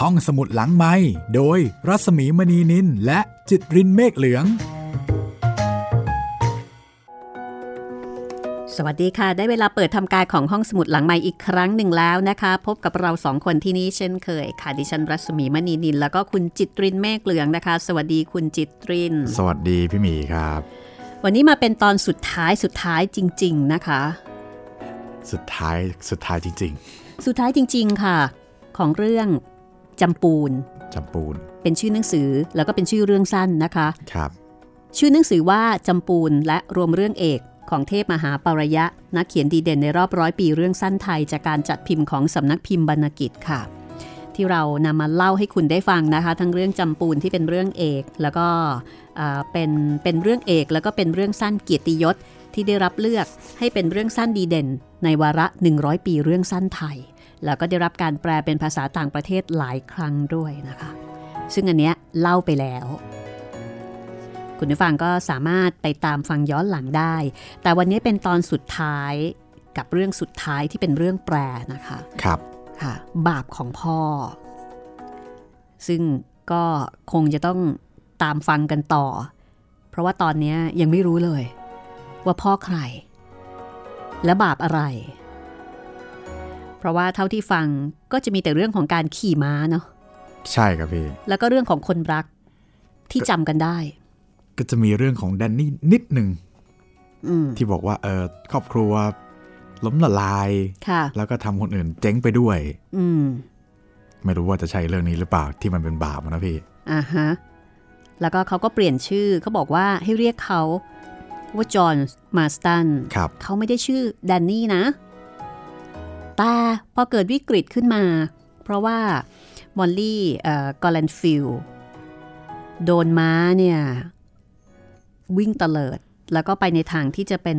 ห้องสมุดหลังไม้โดยรัสมีมณีนินและจิตรินเมฆเหลือง สวัสดีค่ะ ได้เวลาเปิดทำการของห้องสมุดหลังใหม่อีกครั้งหนึ่งแล้วนะคะ พบกับเราสองคนที่นี่เช่นเคยค่ะดิฉันรัศมีมณีนิน แล้วก็คุณจิตรินเมฆเหลืองนะคะ สวัสดีคุณจิตริน สวัสดีพี่หมีครับ วันนี้มาเป็นตอนสุดท้ายสุดท้ายจริง ๆนะคะ สุดท้ายสุดท้ายจริงสุดท้ายจริง ๆค่ะ ของเรื่อง จำปูนๆจำปูน เป็นชื่อหนังสือแล้วก็เป็นชื่อเรื่องสั้นนะคะครับ ชื่อหนังสือว่าจำปูนและรวมเรื่องเอกของเทพมหาปรยะ นักเขียนดีเด่นในรอบร้อยปีเรื่องสั้นไทย จากการจัดพิมพ์ของสำนักพิมพ์บรรณกิจค่ะ ที่เรานำมาเล่าให้คุณได้ฟังนะคะ ทั้งเรื่องจำปูนที่เป็นเรื่องเอก แล้วก็อ่าเป็นเป็นเรื่องเอกแล้วก็เป็นเรื่องสั้นเกียรติยศที่ได้รับเลือกให้เป็นเรื่องสั้นดีเด่น ในวาระ 100 ปีเรื่องสั้นไทย แล้วก็ได้รับการแปลเป็นภาษาต่างประเทศหลายครั้งด้วยนะคะ ซึ่งอันเนี้ยเล่าไปแล้ว คุณผู้ฟังก็สามารถไปตามฟังย้อนหลังได้ แต่วันนี้เป็นตอนสุดท้ายกับเรื่องสุดท้ายที่เป็นเรื่องแปรนะคะ ครับ ค่ะ บาปของพ่อ ซึ่งก็คงจะต้องตามฟังกันต่อ เพราะว่าตอนนี้ยังไม่รู้เลย ว่าพ่อใคร และบาปอะไร เพราะว่าเท่าที่ฟังก็จะมีแต่เรื่องของการขี่ม้าเนาะใช่ครับพี่แล้วก็เรื่องของคนรักที่จำกันได้ ก็จะมีเรื่องของแดนนี่นิดหนึ่งอืมที่บอกว่าเออครอบครัวล้มละลายค่ะแล้วก็ทำคนอื่นเจ๊งไปด้วยอืมไม่รู้ว่าจะใช่เรื่องนี้หรือเปล่าที่มันเป็นบาปนะพี่อ่าฮะแล้วก็เขาก็เปลี่ยนชื่อเขาบอกว่าให้เรียกเขาว่าจอห์นมาสตันครับเขาไม่ได้ชื่อแดนนี่นะ แต่พอเกิดวิกฤตขึ้นมา เพราะว่ามอลลี่เอ่อกอลันฟิลโดนม้าเนี่ย วิ่งเตลิด แล้วก็ไปในทางที่จะเป็น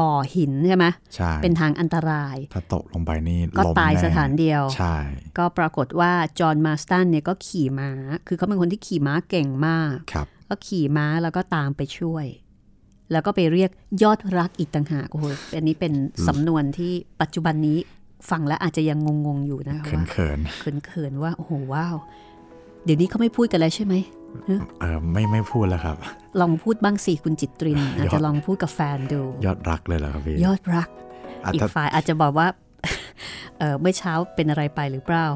บ่อหินใช่ไหมใช่ เป็นทางอันตราย ถ้าตกลงไปนี่ก็ล้มตายแน่สถานเดียว ใช่ ก็ปรากฏว่าจอห์นมาสตันเนี่ยก็ขี่ม้า คือเขาเป็นคนที่ขี่ม้าเก่งมาก ครับ ก็ขี่ม้าแล้วก็ตามไปช่วย แล้วก็ไปเรียกยอดรักอีกต่างหากโอ้โหอันนี้เป็นสำนวนที่ปัจจุบันนี้ฟังแล้วอาจจะยังงงๆอยู่นะคะเขินว่าเขินเขินๆว่าโอ้โหว้าว เดี๋ยวนี้เขาไม่พูดกันแล้วใช่ไหมๆเออไม่ไม่พูดแล้วครับ ลองพูดบ้างสิคุณจิตรินอาจจะลองพูดกับแฟนดู ยอดรักเลยเหรอครับพี่ยอดรักอะอีกถ้าฝ่ายอาจจะบอกว่าเออเมื่อเช้าเป็นอะไรไปหรือเปล่า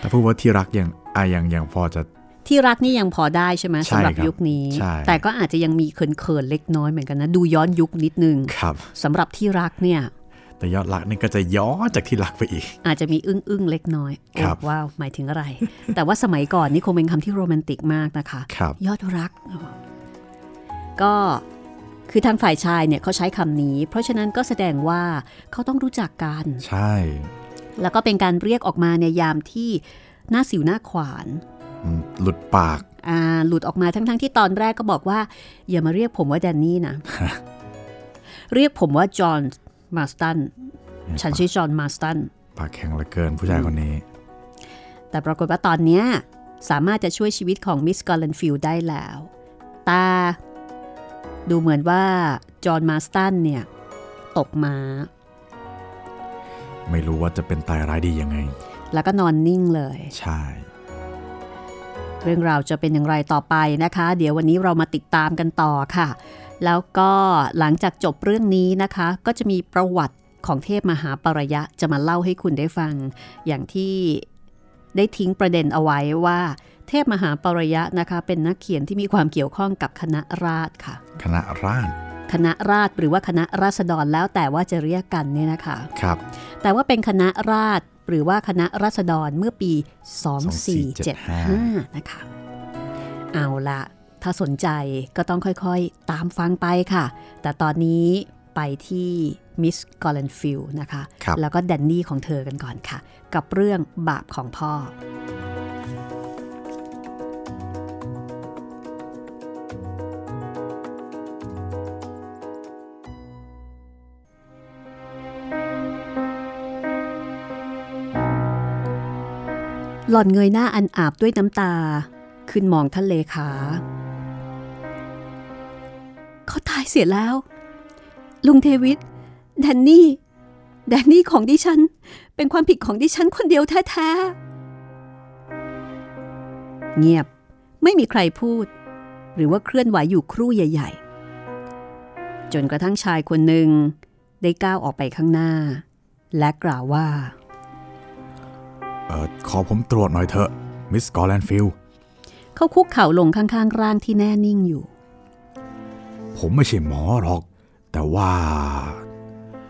ถ้าพูดว่าที่รักยังอะยังยังพอจะ ที่รักนี่ยังพอได้ใช่ไหมใช่สำหรับครับยุคนี้ใช่แต่ก็อาจจะยังมีเขินๆเล็กน้อยเหมือนกันนะดูย้อนยุคนิดนึงครับสำหรับที่รักเนี่ยแต่ยอดรักนี่ก็จะย้อนจากที่รักไปอีก อาจจะมีอึ้งอึ้งๆเล็กน้อยครับโอ้ว้าวหมายถึงอะไร แต่ว่าสมัยก่อนนี่คงเป็นคำที่โรแมนติกมากนะคะครับยอดรัก ก็คือทางฝ่ายชายเนี่ยเขาใช้คำนี้ เพราะฉะนั้นก็แสดงว่าเขาต้องรู้จักกัน ใช่ แล้วก็เป็นการเรียกออกมาในยามที่หน้าสิวหน้าขวานอืม หลุดปากอ่าหลุดออกมาทั้งๆที่ตอนแรกก็บอกว่า อย่ามาเรียกผมว่าแดนนี่นะ เรียกผมว่าจอห์นมาสตันฉันชื่อจอห์นมาสตันปากแข็งเหลือเกินผู้ชายคนนี้ แต่ปรากฏว่าตอนเนี้ยสามารถจะช่วยชีวิตของมิสกอลันฟิลได้แล้วแต่ดูเหมือนว่าจอห์นมาสตันเนี่ย ตกมา ไม่รู้ว่าจะเป็นตายร้ายดียังไง แล้วก็นอนนิ่งเลย ใช่ เรื่องราวจะเป็นอย่างไรต่อไปนะคะ เดี๋ยววันนี้เรามาติดตามกันต่อค่ะ แล้วก็หลังจากจบเรื่องนี้นะคะ ก็จะมีประวัติของเทพมหาปรยะจะมาเล่าให้คุณได้ฟัง อย่างที่ได้ทิ้งประเด็นเอาไว้ว่า เทพมหาปรยะนะคะ เป็นนักเขียนที่มีความเกี่ยวข้องกับคณะราษฎรค่ะ คณะร่างคณะราษฎรหรือว่าคณะราษฎรแล้วแต่ว่าจะเรียกกันเนี่ยนะคะครับ แต่ว่าเป็นคณะราษฎร หรือว่าคณะราษฎรเมื่อปี 2475 นะคะ เอาละถ้าสนใจก็ต้องค่อยๆ ตามฟังไปค่ะ แต่ตอนนี้ไปที่มิสกอลันฟิลนะคะครับแล้วก็แดนนี่ของเธอกันก่อนค่ะ กับเรื่องบาปของพ่อ หล่อนเงยหน้าอันอาบด้วยน้ำตา ขึ้นมองท่านเลขา เขาตายเสียแล้ว ลุงเทวิตแดนนี่แดนนี่ของดิฉัน เป็นความผิดของดิฉันคนเดียวแท้ๆ เงียบไม่มีใครพูด หรือว่าเคลื่อนไหวอยู่ครู่ใหญ่ ๆ จนกระทั่งชายคนหนึ่งได้ก้าวออกไปข้างหน้า และกล่าวว่า เออขอผมตรวจหน่อยเถอะ มิสกอร์แลนฟิลเขาคุกเข่าลงข้างๆ ร่างที่แน่นิ่งอยู่ ผมไม่ใช่หมอหรอก แต่ว่า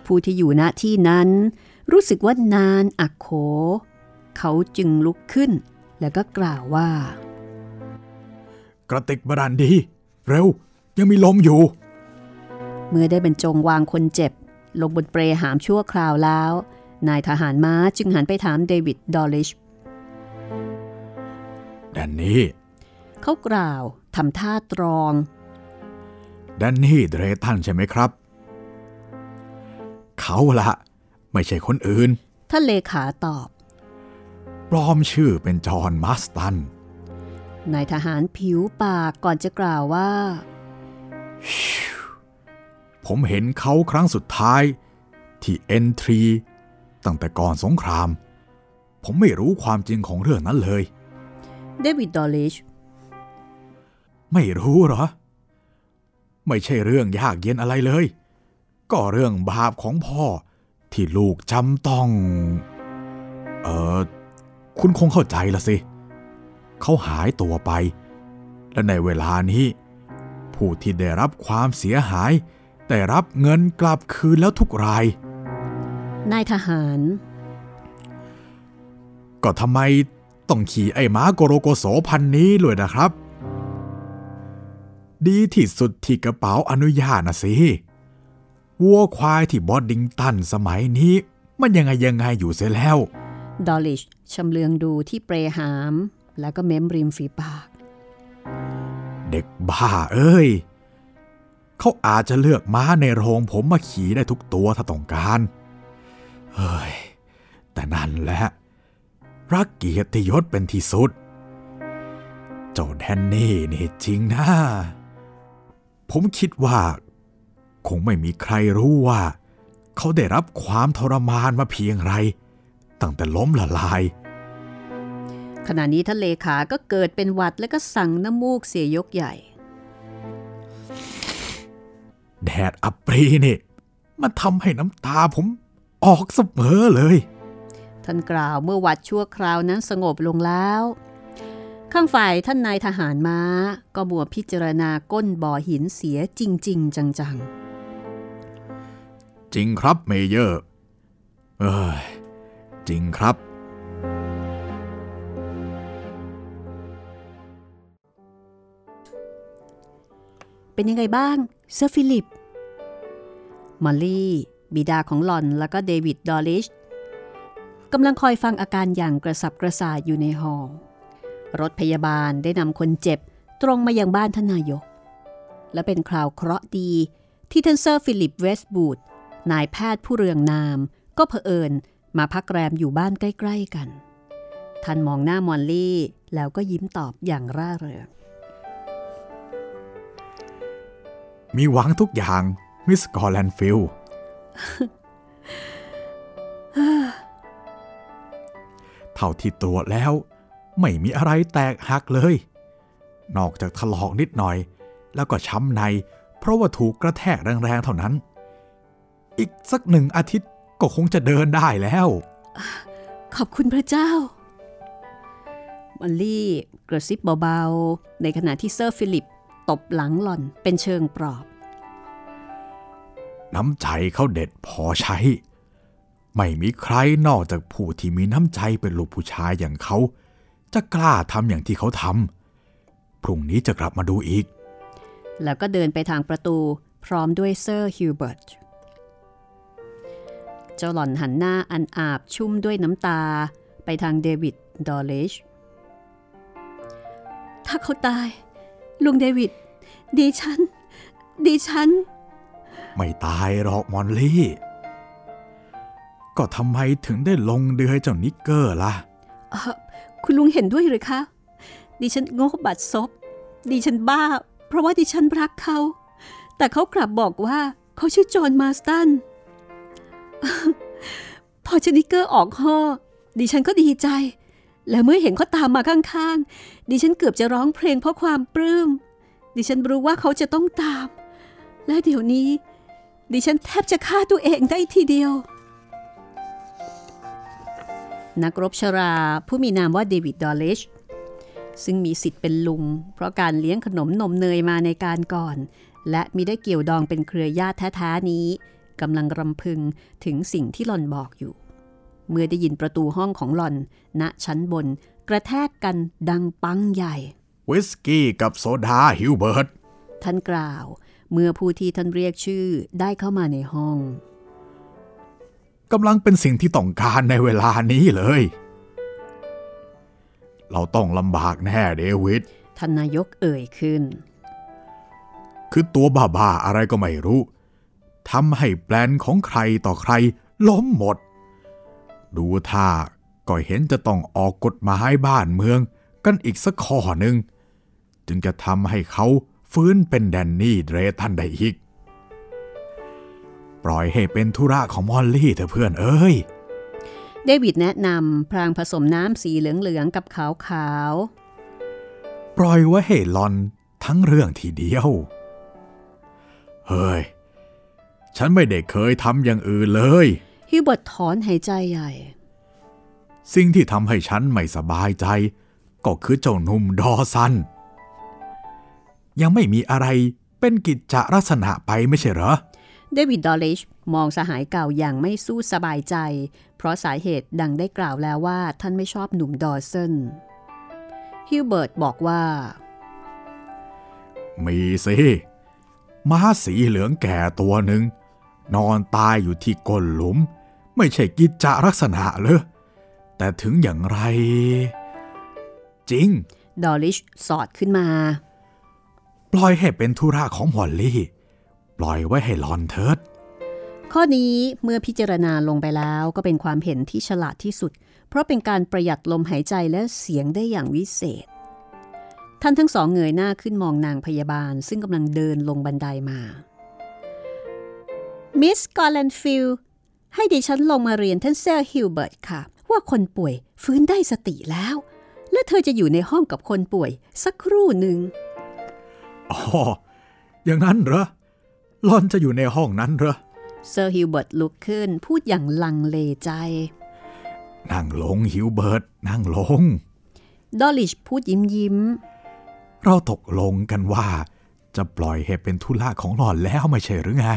ผู้ที่อยู่ณที่นั้น รู้สึกว่านานอักโข เขาจึงลุกขึ้น แล้วก็กล่าวว่า กระติกบรั่นดี เร็ว ยังมีลมอยู่ เมื่อได้บรรจงวางคนเจ็บ ลงบนเปรหามชั่วคราวแล้ว นายทหารม้าจึงหันไปถามเดวิดดอลลิชแดนนี่เขากล่าวทำท่าตรองแดนนี่เดรตันใช่ไหมครับ เขาละไม่ใช่คนอื่นท่านเลขาตอบ ปลอมชื่อเป็นจอห์นมาสตันนายทหารผิวปากก่อนจะกล่าวว่า ผมเห็นเขาครั้งสุดท้ายที่เอ็นทรี ตั้งแต่ก่อนสงคราม ผมไม่รู้ความจริงของเรื่องนั้นเลย เดวิดดอลลิช ไม่รู้เหรอ ไม่ใช่เรื่องยากเย็นอะไรเลย ก็เรื่องบาปของพ่อที่ลูกจำต้อง เออคุณคงเข้าใจละสิ เขาหายตัวไป และในเวลานี้ ผู้ที่ได้รับความเสียหาย ได้รับเงินกลับคืนแล้วทุกราย นายทหาร ก็ทำไมต้องขี่ไอ้ม้าโกโรโกโสพันนี้เลยนะครับ ดีที่สุดที่กระเป๋าอนุญาตนะสิวัวควายที่บอดดิงตันสมัยนี้ มันยังไงยังไงอยู่เสียแล้ว ดอลลิชชำเลืองดูที่เปรหาม แล้วก็เม้มริมฝีปาก เด็กบ้าเอ้ย เขาอาจจะเลือกม้าในโรงผมมาขี่ได้ทุกตัวถ้าต้องการ เฮ้ย แต่นั่นแหละรักเกียรติยศเป็นที่สุด เจ้าแดนนี่นี่จริงนะ ผมคิดว่า คงไม่มีใครรู้ว่า เขาได้รับความทรมานมาเพียงไร ตั้งแต่ล้มละลาย ขณะนี้ท่านเลขาก็เกิดเป็นหวัดและก็สั่งน้ำมูกเสียยกใหญ่ แดดอับปรีนี่มันทำให้น้ำตาผม ออกเสมอเลย ท่านกล่าวเมื่อหวัดชั่วคราวนั้นสงบลงแล้ว ข้างฝ่ายท่านนายทหารม้าก็บัวพิจารณาก้นบ่อหินเสียจริง ๆ จังจริงครับเมเยอร์ เอ้ยจริงครับๆเป็นยังไงบ้างเซอร์ฟิลิป มอลลี่ บิดาของหล่อนแล้วก็เดวิดดอลลิชกำลังคอยฟังอาการอย่างกระสับกระส่ายอยู่ในหอรถพยาบาลได้นำคนเจ็บตรงมายังบ้านท่านนายก และเป็นคราวเคราะห์ดีที่ท่านเซอร์ฟิลิปเวสบูดนายแพทย์ผู้เรืองนาม ก็เผอิญมาพักแรมอยู่บ้านใกล้ ๆ กัน ท่านมองหน้ามอลลี่ แล้วก็ยิ้มตอบอย่างร่าเริง มีหวังทุกอย่าง มิสกอร์แลนฟิล เท่าที่ตรวจแล้ว ไม่มีอะไรแตกหักเลย นอกจากถลอกนิดหน่อย แล้วก็ช้ำใน เพราะว่าถูกกระแทกแรงๆเท่านั้น อีกสักหนึ่งอาทิตย์ก็คงจะเดินได้แล้ว ขอบคุณพระเจ้ามอลลี่กระซิบเบาๆ ในขณะที่เซอร์ฟิลิปตบหลังหล่อนเป็นเชิงปลอบ น้ำใจเขาเด็ดพอใช้ ไม่มีใครนอกจากผู้ที่มีน้ำใจเป็นลูกผู้ชายอย่างเขา จะกล้าทำอย่างที่เขาทำพรุ่งนี้จะกลับมาดูอีก แล้วก็เดินไปทางประตูพร้อมด้วยเซอร์ฮิวเบิร์ตเจ้าหล่อนหันหน้าอันอาบชุ่มด้วยน้ำตาไปทางเดวิดดอลเลชถ้าเขาตาย ลุงเดวิดดิฉันดิฉัน ไม่ตายหรอกมอลลี่ ก็ทำไมถึงได้ลงเดือยให้เจ้านิกเกอร์ล่ะ คุณลุงเห็นด้วยหรือคะ ดิฉันโง่บัดซบ ดิฉันบ้า เพราะว่าดิฉันรักเขา แต่เขากลับบอกว่าเขาชื่อจอห์นมาสตัน พอเจ้านิกเกอร์ออกห้อดิฉันก็ดีใจ และเมื่อเห็นเขาตามมาข้างๆ ดิฉันเกือบจะร้องเพลงเพราะความปลื้ม ดิฉันรู้ว่าเขาจะต้องตาม และเดี๋ยวนี้ ดิฉันแทบจะฆ่าตัวเองได้ทีเดียว นักรบชราผู้มีนามว่าเดวิดดอลเลชซึ่งมีสิทธิ์เป็นลุง เพราะการเลี้ยงขนมนมเนยมาในการก่อน และมีได้เกี่ยวดองเป็นเครือญาติแท้ๆนี้กำลังรำพึงถึงสิ่งที่หลอนบอกอยู่ เมื่อได้ยินประตูห้องของหลอน ณชั้นบน กระแทกกันดังปังใหญ่ วิสกี้กับโซดาฮิวเบิร์ตท่านกล่าว เมื่อผู้ที่ท่านเรียกชื่อได้เข้ามาในห้องกำลังเป็นสิ่งที่ต้องการในเวลานี้เลย เราต้องลำบากแน่เดวิดท่านนายกเอ่ยขึ้น คือตัวบ้าๆอะไรก็ไม่รู้ทำให้แปลนของใครต่อใครล้มหมด ดูท่าก็เห็นจะต้องออกกฎหมายบ้านเมืองกันอีกสักข้อหนึ่ง จึงจะทำให้เขา ฟื้นเป็นแดนนี่เดรทันได้อีก ปล่อยให้เป็นธุระของมอลลี่เถอะเพื่อนเอ้ย เดวิดแนะนำพรางผสมน้ำสีเหลืองๆกับขาวขาวปล่อยไว้ให้ลอนทั้งเรื่องทีเดียว เฮ้ย ฉันไม่ได้เคยทำอย่างอื่นเลยฮิวเบิร์ตถอนหายใจใหญ่ สิ่งที่ทำให้ฉันไม่สบายใจ ก็คือเจ้าหนุ่มดอซัน ยังไม่มีอะไรเป็นกิจจลักษณะไปไม่ใช่เหรอ เดวิดดอลเลชมองสหายเก่าอย่างไม่สู้สบายใจ เพราะสาเหตุดังได้กล่าวแล้วว่าท่านไม่ชอบหนุ่มดอร์เซนฮิวเบิร์ตบอกว่า มีสิม้าสีเหลืองแก่ตัวหนึ่ง นอนตายอยู่ที่ก้นหลุม ไม่ใช่กิจจลักษณะเลยแต่ถึงอย่างไร จริง ดอลลิชสอดขึ้นมา ปล่อยให้เป็นธุระของมอลลี่ ปล่อยไว้ให้หล่อนเถิด ข้อนี้เมื่อพิจารณาลงไปแล้วก็เป็นความเห็นที่ฉลาดที่สุด เพราะเป็นการประหยัดลมหายใจและเสียงได้อย่างวิเศษ ท่านทั้งสองเงยหน้าขึ้นมองนางพยาบาล ซึ่งกำลังเดินลงบันไดามา มิสกอลแลนฟิลให้ดิฉันลงมาเรียนท่านเซอร์ฮิวเบิร์ตค่ะ ว่าคนป่วยฟื้นได้สติแล้ว และเธอจะอยู่ในห้องกับคนป่วยสักครู่หนึ่ง อ๋ออย่างนั้นเหรอหล่อนจะอยู่ในห้องนั้นเหรอเซอร์ฮิวเบิร์ตลุกขึ้นพูดอย่างลังเลใจ นั่งลงฮิวเบิร์ตนั่งลง ดอลลิชพูดยิ้มยิ้ม เราตกลงกันว่า จะปล่อยให้เป็นธุระของหล่อนแล้วไม่ใช่หรือไง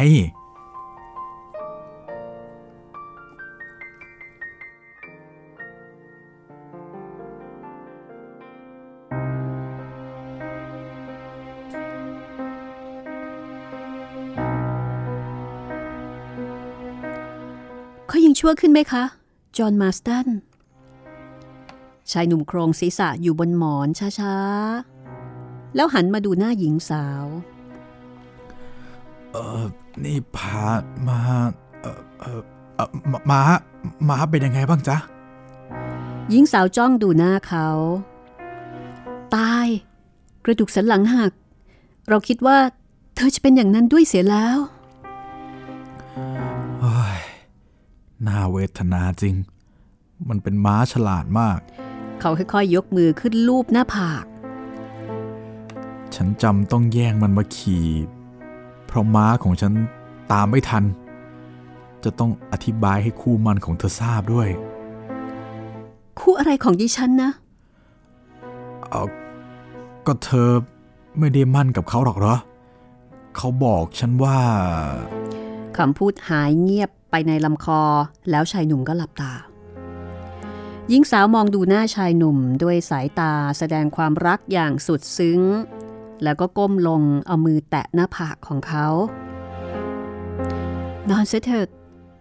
ชั่วขึ้นไหมคะ จอห์นมาสตัน ชายหนุ่มโครงศีรษะอยู่บนหมอนช้าๆ แล้วหันมาดูหน้าหญิงสาว เออนี่พามา เออเออเออมามามาเป็นยังไงบ้างจ๊ะ หญิงสาวจ้องดูหน้าเขา ตาย กระดูกสันหลังหัก เราคิดว่าเธอจะเป็นอย่างนั้นด้วยเสียแล้ว น่าเวทนาจริง มันเป็นม้าฉลาดมาก เขาค่อยๆยกมือขึ้นลูบหน้าผาก ฉันจำต้องแย่งมันมาขี่ เพราะม้าของฉันตามไม่ทัน จะต้องอธิบายให้คู่มันของเธอทราบด้วย คู่อะไรของดิฉันนะเอาก็เธอไม่ได้มั่นกับเขาหรอกเหรอ เขาบอกฉันว่า คำพูดหายเงียบ ไปในลำคอแล้วชายหนุ่มก็หลับตาหญิงสาวมองดูหน้าชายหนุ่มด้วยสายตาแสดงความรักอย่างสุดซึ้ง แล้วก็ก้มลงเอามือแตะหน้าผากของเขา นอนเสยเถิด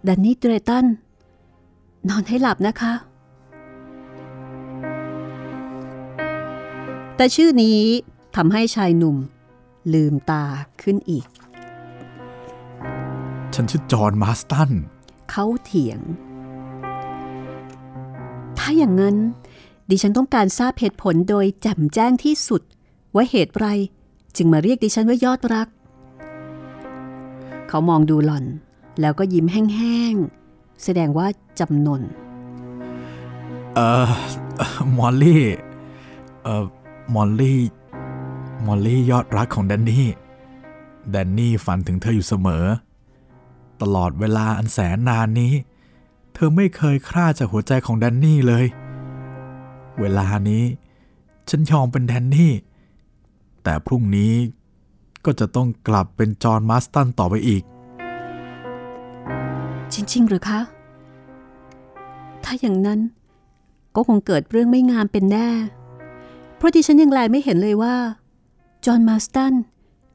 ดันนี่เดรตัน นอนให้หลับนะคะ แต่ชื่อนี้ทำให้ชายหนุ่ม ลืมตาขึ้นอีก ฉันชื่อจอห์นมาสตัน เขาเถียง ถ้าอย่างนั้น ดิฉันต้องการทราบเหตุผลโดยแจ่มแจ้งที่สุด ว่าเหตุไร จึงมาเรียกดิฉันว่ายอดรัก เขามองดูหล่อน แล้วก็ยิ้มแห้งๆ แสดงว่าจำนน เออมอลลี่ เอ่อ มอลลี่ มอลลี่ยอดรักของแดนนี่ แดนนี่ฝันถึงเธออยู่เสมอ ตลอดเวลาอันแสนนานนี้ เธอไม่เคยคลาดจากหัวใจของแดนนี่เลย เวลานี้ ฉันยอมเป็นแดนนี่ แต่พรุ่งนี้ก็จะต้องกลับเป็นจอห์นมาสตันต่อไปอีก จริงๆหรือคะ ถ้าอย่างนั้นก็คงเกิดเรื่องไม่งามเป็นแน่ เพราะที่ฉันยังแลไม่เห็นเลยว่า จอห์นมาสตัน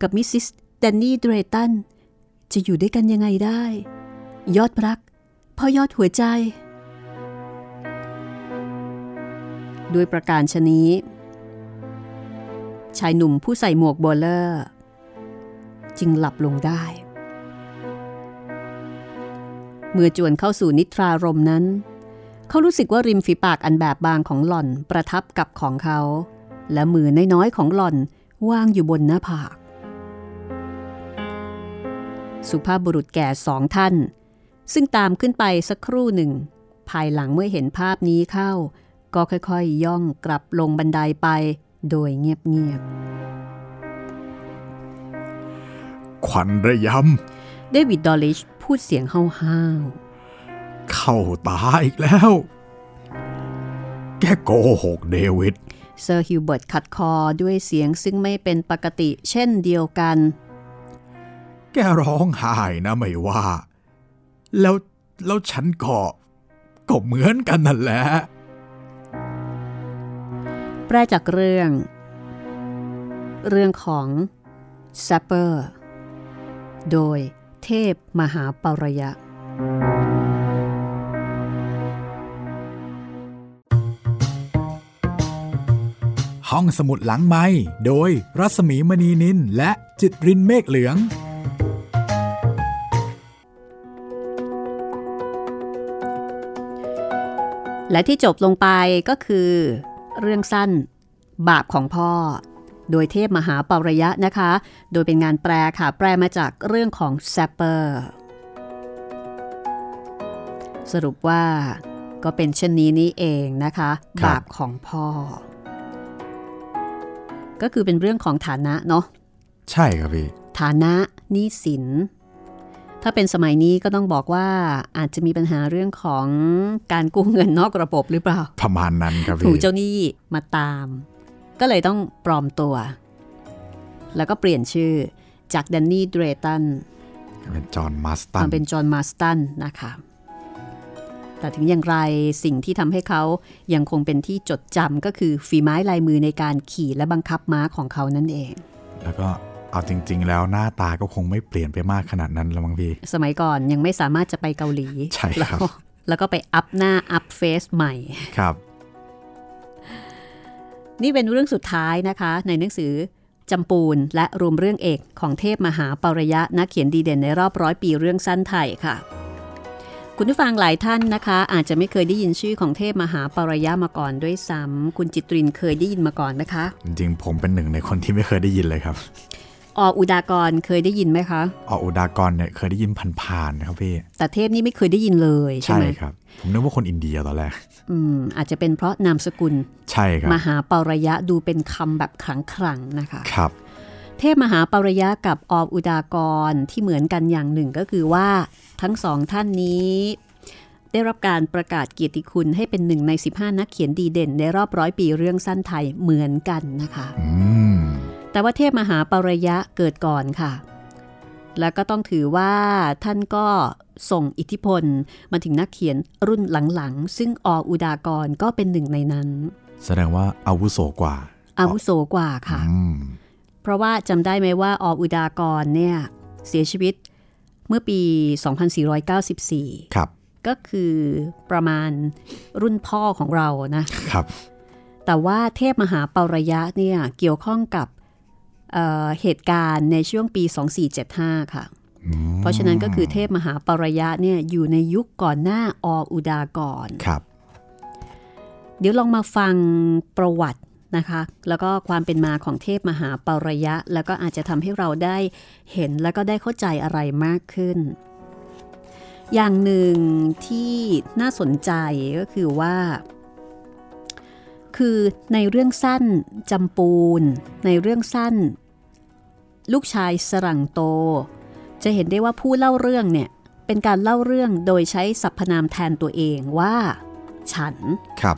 กับมิสซิสแดนนี่เดรตัน จะอยู่ด้วยกันยังไงได้ ยอดรักพ่อยอดหัวใจ ด้วยประการชนี้ ชายหนุ่มผู้ใส่หมวกโบว์เลอร์ จึงหลับลงได้ เมื่อจวนเข้าสู่นิทรารมนั้น เขารู้สึกว่าริมฝีปากอันแบบบางของหล่อนประทับกับของเขา และมือน้อยๆของหล่อนว่างอยู่บนหน้าผาก สุภาพบุรุษแก่สองท่าน ซึ่งตามขึ้นไปสักครู่หนึ่ง ภายหลังเมื่อเห็นภาพนี้เข้า ก็ค่อยๆยย่องกลับลงบันไดไปโดยเงียบควันระยำเดวิดดอลลิชพูดเสียงห้าวเข้าตาอีกแล้ว แกโกหกเดวิดเซอร์ฮิวเบิร์ตขัดคอด้วยเสียงซึ่งไม่เป็นปกติเช่นเดียวกัน แกร้องไห้นะไม่ว่า แล้วแล้วฉันก็ก็เหมือนกันนั่นแหละ แปลจากเรื่อง เรื่องของแซปเปอร์ โดยเทพมหาปรยะ ห้องสมุดหลังไม้โดยรัสมีมณีนินและจิตรินเมฆเหลือง และที่จบลงไปก็คือ เรื่องสั้น บาปของพ่อ โดยเทพมหาปรยะนะคะ โดยเป็นงานแปลค่ะ แปลมาจากเรื่องของแซปเปอร์ สรุปว่าก็เป็นเช่นนี้นี่เองนะคะครับบาปของพ่อ ก็คือเป็นเรื่องของฐานะเนาะใช่ครับพี่ฐานะหนี้สิน ถ้าเป็นสมัยนี้ก็ต้องบอกว่าอาจจะมีปัญหาเรื่องของการกู้เงินนอกระบบหรือเปล่า ประมาณนั้นครับถูพี่กเจ้าหนี้มาตาม ก็เลยต้องปลอมตัว แล้วก็เปลี่ยนชื่อจากแดนนี่เดรตันเป็นจอห์นมาสตัมานเป็นจอห์นมาสตันนะคะแต่ถึงอย่างไรสิ่งที่ทำให้เขายังคงเป็นที่จดจำก็คือฝีไม้ลายมือในการขี่และบังคับม้าของเขานั่นเอง แล้วก็ เอาจริง ๆ แล้วหน้าตาก็คงไม่เปลี่ยนไปมากขนาดนั้นแล้วมั้งพี่ สมัยก่อนยังไม่สามารถจะไปเกาหลีใช่ครับแล้วก็แล้วก็ไปอัพหน้าอัพเฟซใหม่ครับ นี่เป็นเรื่องสุดท้ายนะคะ ในหนังสือจำปูนและรวมเรื่องเอกของเทพมหาปรยะนักเขียนดีเด่นในรอบร้อยปีเรื่องสั้นไทยค่ะ คุณผู้ฟังหลายท่านนะคะ อาจจะไม่เคยได้ยินชื่อของเทพมหาปรยะมาก่อนด้วยซ้ำคุณจิตรินเคยได้ยินมาก่อนนะคะ จริงๆผมเป็นหนึ่งในคนที่ไม่เคยได้ยินเลยครับ ออุดากรเคยได้ยินไหมคะอออุดากรเนี่ยเคยได้ยินผ่านๆนะครับพี่แต่เทพนี่ไม่เคยได้ยินเลยใช่ใช่ไหมครับ ผมนึกว่าคนอินเดียตอนแรกอืมอาจจะเป็นเพราะนามสกุล ใช่ครับมหาปรยะดูเป็นคำแบบขลังๆนะคะครับ เทพมหาปรยะกับออบอุดากรที่เหมือนกันอย่างหนึ่งก็คือว่าทั้งสองท่านนี้ได้รับการประกาศเกียรติคุณให้เป็นหนึ่งใน 15 นักเขียนดีเด่น ในรอบร้อยปีเรื่องสั้นไทยเหมือนกันนะคะ อืม แต่ว่าเทพมหาปรยะเกิดก่อนค่ะ แล้วก็ต้องถือว่าท่านก็ส่งอิทธิพลมาถึงนักเขียนรุ่นหลังๆ ซึ่งออุดากรก็เป็นหนึ่งในนั้น แสดงว่าอาวุโสกว่า อาวุโสกว่าค่ะอืมเพราะว่าจำได้ไหมว่าออุดากรเนี่ยเสียชีวิตเมื่อปี 2494 ครับ ก็คือประมาณรุ่นพ่อของเรานะครับ แต่ว่าเทพมหาปรยะเนี่ยเกี่ยวข้องกับ เอ่อเหตุการณ์ในช่วงปี 2475 ค่ะอืมเพราะฉะนั้นก็คือเทพมหาปรยะเนี่ยอยู่ในยุคก่อนหน้าออุดากรครับ เดี๋ยวลองมาฟังประวัตินะคะ แล้วก็ความเป็นมาของเทพมหาปรยะ แล้วก็อาจจะทำให้เราได้เห็นแล้วก็ได้เข้าใจอะไรมากขึ้น อย่างหนึ่งที่น่าสนใจก็คือว่าคือในเรื่องสั้นจำปูน ในเรื่องสั้น ลูกชายสรังโต จะเห็นได้ว่าผู้เล่าเรื่องเนี่ยเป็นการเล่าเรื่องโดยใช้สรรพนามแทนตัวเองว่า ฉันครับ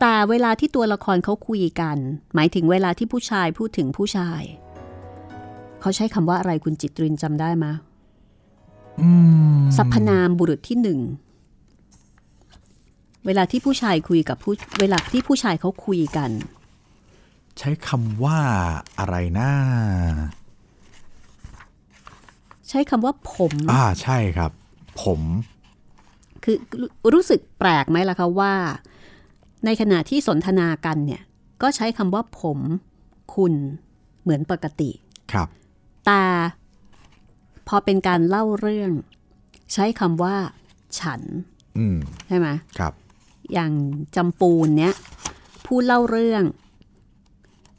แต่เวลาที่ตัวละครเขาคุยกัน หมายถึงเวลาที่ผู้ชายพูดถึงผู้ชาย เขาใช้คำว่าอะไรคุณจิตรินจำได้ไหมอืมสรรพนามบุรุษที่หนึ่งเวลาที่ผู้ชายคุยกับผู้เวลาที่ผู้ชายเขาคุยกัน ใช้คำว่าอะไรนะ ใช้คำว่าผม อ่าใช่ครับ ผม คือรู้รู้สึกแปลกไหมล่ะคะว่า ในขณะที่สนทนากันเนี่ย ก็ใช้คำว่าผม คุณเหมือนปกติ ครับ แต่พอเป็นการเล่าเรื่อง ใช้คำว่า ฉันอืมใช่ไหมครับ อย่างจำปูนเนี้ยผู้เล่าเรื่อง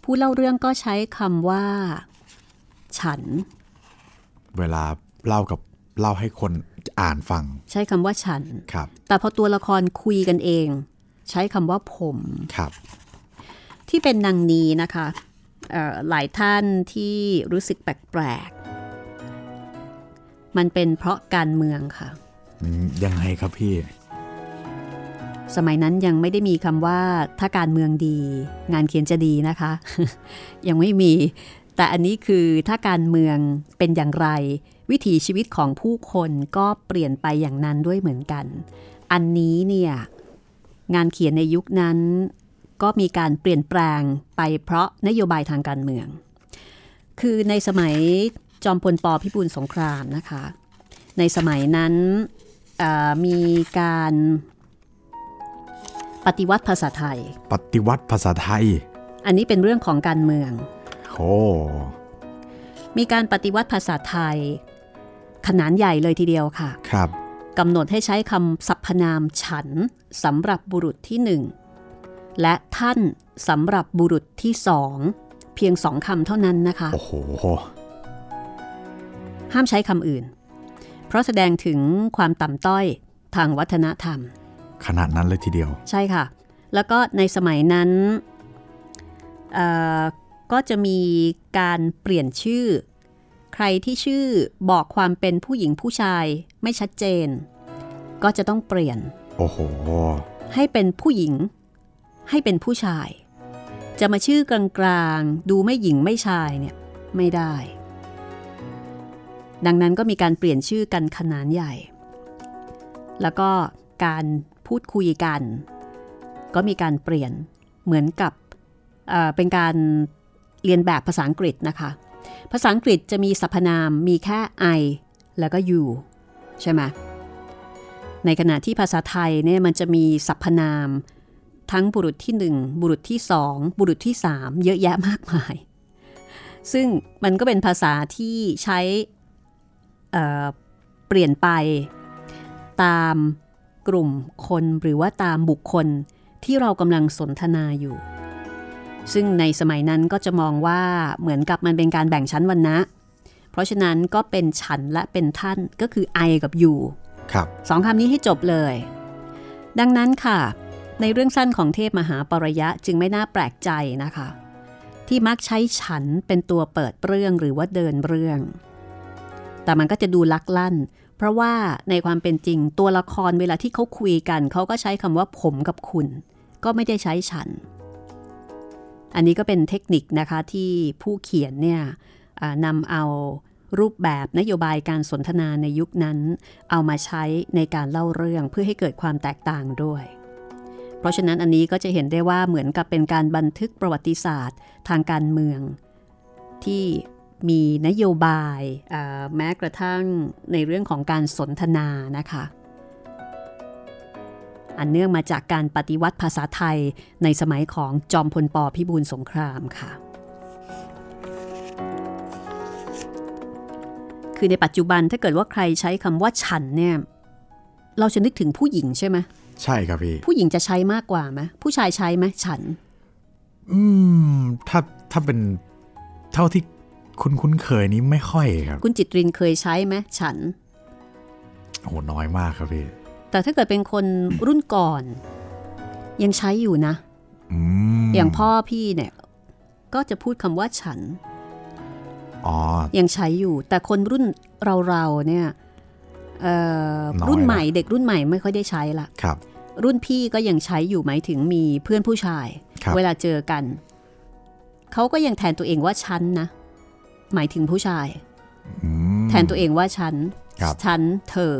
ผู้เล่าเรื่องก็ใช้คำว่า ฉัน เวลาเล่ากับเล่าให้คนอ่านฟัง ใช้คำว่าฉันครับ แต่พอตัวละครคุยกันเอง ใช้คำว่าผมครับ ที่เป็นนางนี้นะคะเอ่อหลายท่านที่รู้สึกแปลกๆมันเป็นเพราะการเมืองค่ะอืมยังไงครับพี่ สมัยนั้นยังไม่ได้มีคำว่าถ้าการเมืองดี งานเขียนจะดีนะคะ ยังไม่มี แต่อันนี้คือถ้าการเมืองเป็นอย่างไร วิถีชีวิตของผู้คนก็เปลี่ยนไปอย่างนั้นด้วยเหมือนกัน อันนี้เนี่ยงานเขียนในยุคนั้นก็มีการเปลี่ยนแปลงไปเพราะนโยบายทางการเมือง คือในสมัยจอมพลปพิบูลสงครามนะคะ ในสมัยนั้นเอ่อมีการปฏิวัติภาษาไทย ปฏิวัติภาษาไทย อันนี้เป็นเรื่องของการเมือง โอ้มีการปฏิวัติภาษาไทย ขนาดใหญ่เลยทีเดียวค่ะ ครับกำหนดให้ใช้คำสรรพนามฉันสำหรับบุรุษที่หนึ่งและท่านสำหรับบุรุษที่สองเพียงสองคำเท่านั้นนะคะ โอ้โห ห้ามใช้คำอื่น เพราะแสดงถึงความต่ำต้อยทางวัฒนธรรม ขนาดนั้นเลยทีเดียว ใช่ค่ะ แล้วก็ในสมัยนั้นเอ่อ ก็จะมีการเปลี่ยนชื่อ ใครที่ชื่อบอกความเป็นผู้หญิงผู้ชายไม่ชัดเจน ก็จะต้องเปลี่ยน โอ้โห ให้เป็นผู้หญิง ให้เป็นผู้ชาย จะมาชื่อกลางๆ ดูไม่หญิงไม่ชายเนี่ยไม่ได้ ดังนั้นก็มีการเปลี่ยนชื่อกันขนาดใหญ่ แล้วก็การพูดคุยกัน ก็มีการเปลี่ยนเหมือนกับเอ่อเป็นการ เรียนแบบภาษาอังกฤษนะคะ ภาษาอังกฤษจะมีสรรพนามมีแค่ I แล้วก็ you ใช่ไหมในขณะที่ภาษาไทยเนี่ยมันจะมีสรรพนาม ทั้งบุรุษที่ 1 บุรุษที่ 2 บุรุษที่ 3 เยอะแยะมากมาย ซึ่งมันก็เป็นภาษาที่ใช้เเปลี่ยนไป ตามกลุ่มคนหรือว่าตามบุคคลที่เรากำลังสนทนาอยู่ ซึ่งในสมัยนั้นก็จะมองว่าเหมือนกับมันเป็นการแบ่งชั้นวรรณะ เพราะฉะนั้นก็เป็นฉันและเป็นท่านก็คือ I กับ you ครับสองคำนี้ให้จบเลย ดังนั้นค่ะ ในเรื่องสั้นของเทพมหาปรยะจึงไม่น่าแปลกใจนะคะ ที่มักใช้ฉันเป็นตัวเปิดเรื่องหรือว่าเดินเรื่อง แต่มันก็จะดูลักลั่น เพราะว่าในความเป็นจริงตัวละครเวลาที่เขาคุยกัน เขาก็ใช้คำว่าผมกับคุณ ก็ไม่ได้ใช้ฉัน อันนี้ก็เป็นเทคนิคนะคะที่ผู้เขียนเนี่ยนำเอารูปแบบนโยบายการสนทนาในยุคนั้น เอามาใช้ในการเล่าเรื่องเพื่อให้เกิดความแตกต่างด้วย เพราะฉะนั้นอันนี้ก็จะเห็นได้ว่าเหมือนกับเป็นการบันทึกประวัติศาสตร์ ทางการเมือง ที่มีนโยบายแม้กระทั่งในเรื่องของการสนทนานะคะ อันเนื่องมาจากการปฏิวัติภาษาไทยในสมัยของจอมพลปพิบูลสงครามค่ะ คือในปัจจุบันถ้าเกิดว่าใครใช้คำว่าฉันเนี่ยเราจะนึกถึงผู้หญิงใช่ไหมใช่ครับพี่ ผู้หญิงจะใช้มากกว่าไหมผู้ชายใช้ไหมฉัน อืม ถ้าถ้าเป็นเท่าที่คุณคุ้นเคยนี้ไม่ค่อยครับ คุณจิตรินเคยใช้ไหมฉันโอ้โหน้อยมากครับพี่ แต่ถ้าเกิดเป็นคนรุ่นก่อน ยังใช้อยู่นะอืมอย่างพ่อพี่เนี่ย ก็จะพูดคำว่าฉันอ๋อยังใช้อยู่ แต่คนรุ่นเราๆเนี่ยเอ่อน้อยรุ่นใหม่ละเด็กรุ่นใหม่ไม่ค่อยได้ใช้ละครับ รุ่นพี่ก็ยังใช้อยู่หมายถึงมีเพื่อนผู้ชายครับเวลาเจอกัน เขาก็ยังแทนตัวเองว่าฉันนะ หมายถึงผู้ชายอืมแทนตัวเองว่าฉันครับฉันเธอ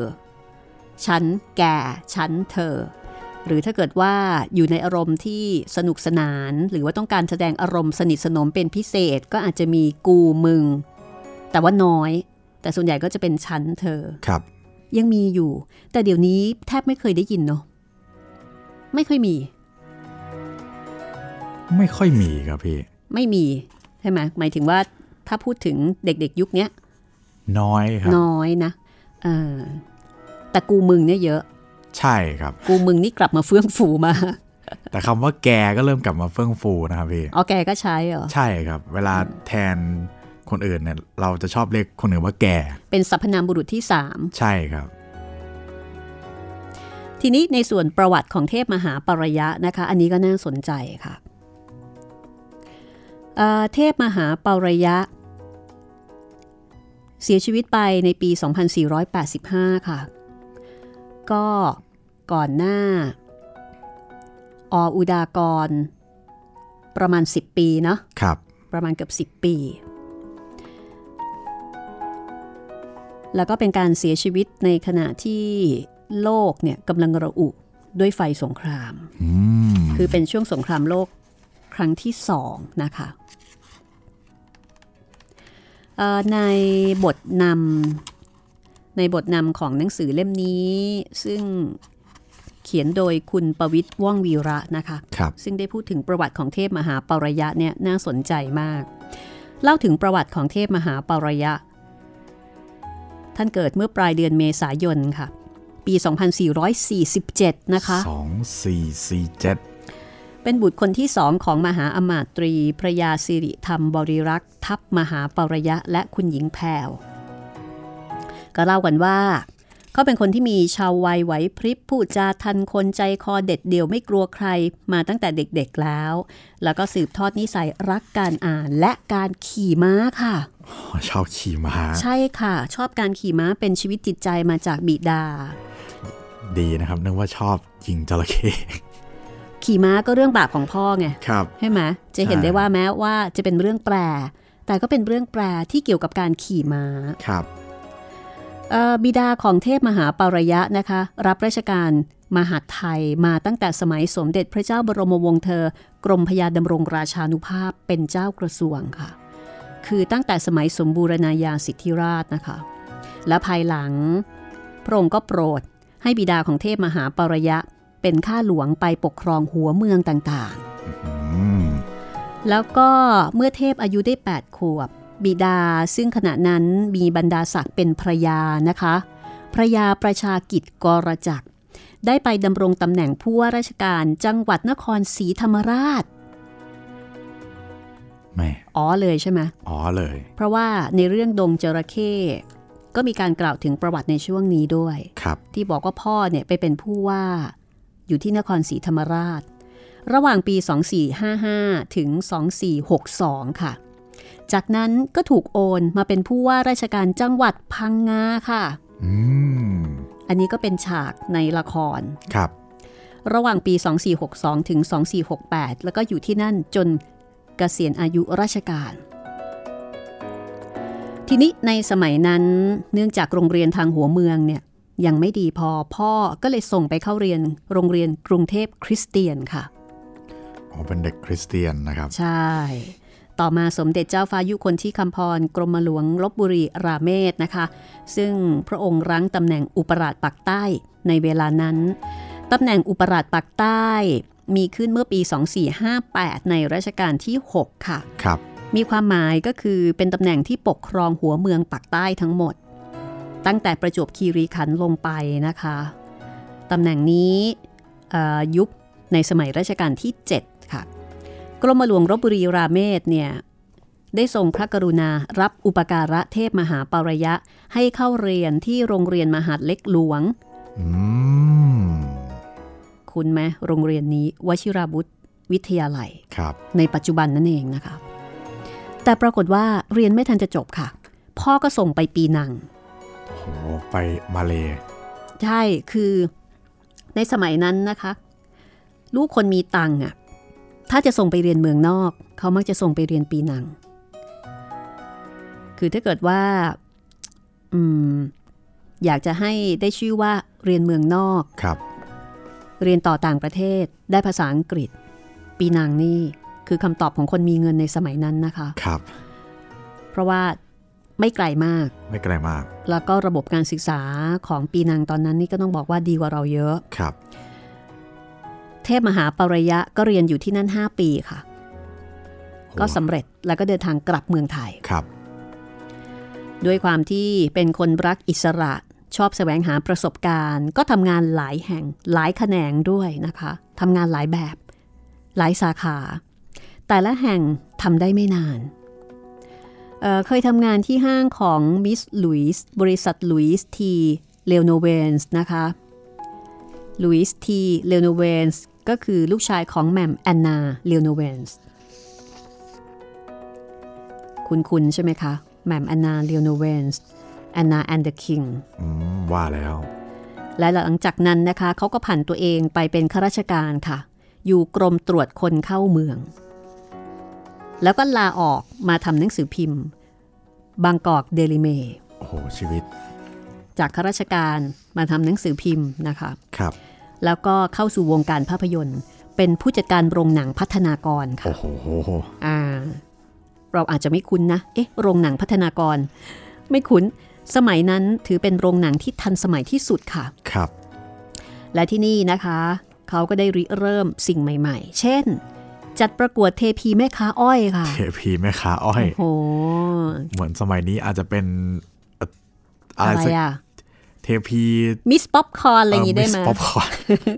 ฉันแกฉันเธอ หรือถ้าเกิดว่าอยู่ในอารมณ์ที่สนุกสนาน หรือว่าต้องการแสดงอารมณ์สนิทสนมเป็นพิเศษก็อาจจะมีกูมึง แต่ว่าน้อย แต่ส่วนใหญ่ก็จะเป็นฉันเธอครับ ยังมีอยู่ แต่เดี๋ยวนี้แทบไม่เคยได้ยินเนาะไม่ค่อยมี ไม่ค่อยมีครับพี่ ไม่มีใช่ไหมหมายถึงว่าถ้าพูดถึงเด็กๆยุคเนี้ยน้อยครับ น้อยนะเออ แต่กูมึงเนี่ยเยอะ ใช่ครับ กูมึงนี่กลับมาเฟื่องฟูมา แต่คำว่าแกก็เริ่มกลับมาเฟื่องฟูนะครับพี่อ๋อแกก็ใช้เหรอ ใช่ครับ เวลาแทนคนอื่นเนี่ยเราจะชอบเรียกคนอื่นว่าแก เป็นสรรพนามบุรุษที่ใช่ครับ3ทีนี้ในส่วนประวัติของเทพมหาปรยะนะคะ อันนี้ก็น่าสนใจค่ะเอ่อเทพมหาปรยะ เสียชีวิตไปในปี 2485 ค่ะ ก็ก่อนหน้า ออุดากร ประมาณ 10 ปีเนาะครับ ประมาณเกือบ 10 ปี แล้วก็เป็นการเสียชีวิตในขณะที่โลกเนี่ยกำลังระอุด้วยไฟสงครามอืมคือเป็นช่วงสงครามโลกครั้งที่สองนะคะเอ่อในบทนำ ในบทนำของหนังสือเล่มนี้ ซึ่งเขียนโดยคุณประวิทย์ว่องวีระนะคะครับซึ่งได้พูดถึงประวัติของเทพมหาปารยะเนี่ยน่าสนใจมาก เล่าถึงประวัติของเทพมหาปารยะ ท่านเกิดเมื่อปลายเดือนเมษายนค่ะ ปี 2447 นะคะสองสี่สี่เจ็ดเป็นบุตรคนที่สองของมหาอมาตรีพระยาสิริธรรมบริรักษ์ ทัพมหาปารยะและคุณหญิงแพรว ก็เล่ากันว่า เขาเป็นคนที่มีชาววัยไหวพริบพูดจาทันคนใจคอเด็ดเดี่ยวไม่กลัวใครมาตั้งแต่เด็กๆแล้ว แล้วก็สืบทอดนิสัยรักการอ่านและการขี่ม้าค่ะชอบขี่ม้า ใช่ค่ะ ชอบการขี่ม้าเป็นชีวิตจิตใจมาจากบิดา ดีนะครับนึกว่าชอบยิงจระเข้ขี่ม้าก็เรื่องบาปของพ่อไงครับใช่ไหมจะเห็นใช่ได้ว่าแม้ว่าจะเป็นเรื่องแปลแต่ก็เป็นเรื่องแปลที่เกี่ยวกับการขี่ม้าครับเอ่อ บิดาของเทพมหาปารยะนะคะ รับราชการมหาดไทยมาตั้งแต่สมัยสมเด็จพระเจ้าบรมวงศ์เธอ กรมพยาดำรงราชานุภาพเป็นเจ้ากระทรวงค่ะ คือตั้งแต่สมัยสมบูรณาญาสิทธิราชนะคะ และภายหลัง พระองค์ก็โปรดให้บิดาของเทพมหาปารยะ เป็นข้าหลวงไปปกครองหัวเมืองต่างๆอืมแล้วก็เมื่อเทพอายุได้ 8 ขวบ บิดาซึ่งขณะนั้นมีบรรดาศักดิ์เป็นพระยานะคะพระยาประชากิจกรจักร ได้ไปดำรงตำแหน่งผู้ว่าราชการจังหวัดนครศรีธรรมราชแม่อ๋อเลยใช่ไหมอ๋อเลย เพราะว่าในเรื่องดงจระเข้ก็มีการกล่าวถึงประวัติในช่วงนี้ด้วยครับที่บอกว่าพ่อเนี่ยไปเป็นผู้ว่าอยู่ที่นครศรีธรรมราช ระหว่างปี 2455 ถึง 2462 ค่ะ จากนั้นก็ถูกโอนมาเป็นผู้ว่าราชการจังหวัดพังงาค่ะอืมอันนี้ก็เป็นฉากในละครครับ ระหว่างปี 2462 ถึง 2468 แล้วก็อยู่ที่นั่นจนเกษียณอายุราชการ ทีนี้ในสมัยนั้นเนื่องจากโรงเรียนทางหัวเมืองเนี่ยยังไม่ดีพอพ่อก็เลยส่งไปเข้าเรียนโรงเรียนกรุงเทพคริสเตียนค่ะอ๋อเป็นเด็กคริสเตียนนะครับ ใช่ ต่อมาสมเด็จเจ้าฟ้ายุคนที่คำพร กรมหลวงลบบุรีราเมศนะคะ ซึ่งพระองค์รั้งตำแหน่งอุปราชปักใต้ในเวลานั้นตำแหน่งอุปราชปักใต้ มีขึ้นเมื่อปี 2458 ในรัชกาลที่ 6 ค่ะครับมีความหมายก็คือเป็นตำแหน่งที่ปกครองหัวเมืองปักใต้ทั้งหมด ตั้งแต่ประจวบคีรีขันธ์ลงไปนะคะตำแหน่งนี้เอ่อยุบในสมัยรัชกาลที่7ค่ะ กรมหลวงรบบุรีราเมศเนี่ยได้ทรงพระกรุณารับอุปการะเทพมหาปารยะให้เข้าเรียนที่โรงเรียนมหาดเล็กหลวงอืมคุณไหมโรงเรียนนี้วชิราบุตรวิทยาลัยครับในปัจจุบันนั่นเองนะคะ แต่ปรากฏว่าเรียนไม่ทันจะจบค่ะ พ่อก็ส่งไปปีนังโอ้โหไปมาเลใช่คือในสมัยนั้นนะคะ ลูกคนมีตังค์อะ ถ้าจะส่งไปเรียนเมืองนอก เขามักจะส่งไปเรียนปีนัง คือถ้าเกิดว่าอืมอยากจะให้ได้ชื่อว่าเรียนเมืองนอกครับ เรียนต่อต่างประเทศได้ภาษาอังกฤษ ปีนังนี่คือคำตอบของคนมีเงินในสมัยนั้นนะคะครับ เพราะว่าไม่ไกลมาก ไม่ไกลมาก แล้วก็ระบบการศึกษาของปีนังตอนนั้นนี่ก็ต้องบอกว่าดีกว่าเราเยอะครับ เทพมหาปริยะก็เรียนอยู่ที่นั่น 5 ปีค่ะโหก็สำเร็จแล้วก็เดินทางกลับเมืองไทยครับ ด้วยความที่เป็นคนรักอิสระชอบแสวงหาประสบการณ์ ก็ทำงานหลายแห่งหลายแขนงด้วยนะคะทำงานหลายแบบ หลายสาขา แต่ละแห่งทำได้ไม่นานเอ่อเคยทำงานที่ห้างของมิสลุยส์บริษัทลุยส์ทีเลโนเวนส์นะคะลุยส์ทีเลโนเวนส์ ก็คือลูกชายของแหม่มแอนนาเลโนเวนส์คุณคุณใช่ไหมคะแหม่มแอนนาเลโนเวนส์ Anna and the Kingอืมว่าแล้ว และหลังจากนั้นนะคะเขาก็ผันตัวเองไปเป็นข้าราชการค่ะ อยู่กรมตรวจคนเข้าเมือง แล้วก็ลาออกมาทำหนังสือพิมพ์ บางกอกเดลิเมล์โอ้โหชีวิต จากข้าราชการมาทำหนังสือพิมพ์นะคะ ครับ แล้วก็เข้าสู่วงการภาพยนตร์ เป็นผู้จัดการโรงหนังพัฒนากรค่ะ โอ้โหอ่า เราอาจจะไม่คุ้นนะ เอ๊ะ โรงหนังพัฒนากร ไม่คุ้น สมัยนั้นถือเป็นโรงหนังที่ทันสมัยที่สุดค่ะ ครับ และที่นี่นะคะ เขาก็ได้ริเริ่มสิ่งใหม่ ๆ เช่น จัดประกวดเทพีแม่ค้าอ้อยค่ะ เทพีแม่ค้าอ้อย โอ้โห เหมือนสมัยนี้อาจจะเป็นเอ่ออะอะไรไรสักอะ เทพี Miss Popcorn อะไรอย่างงี้ได้ไหมป๊อปคอร์น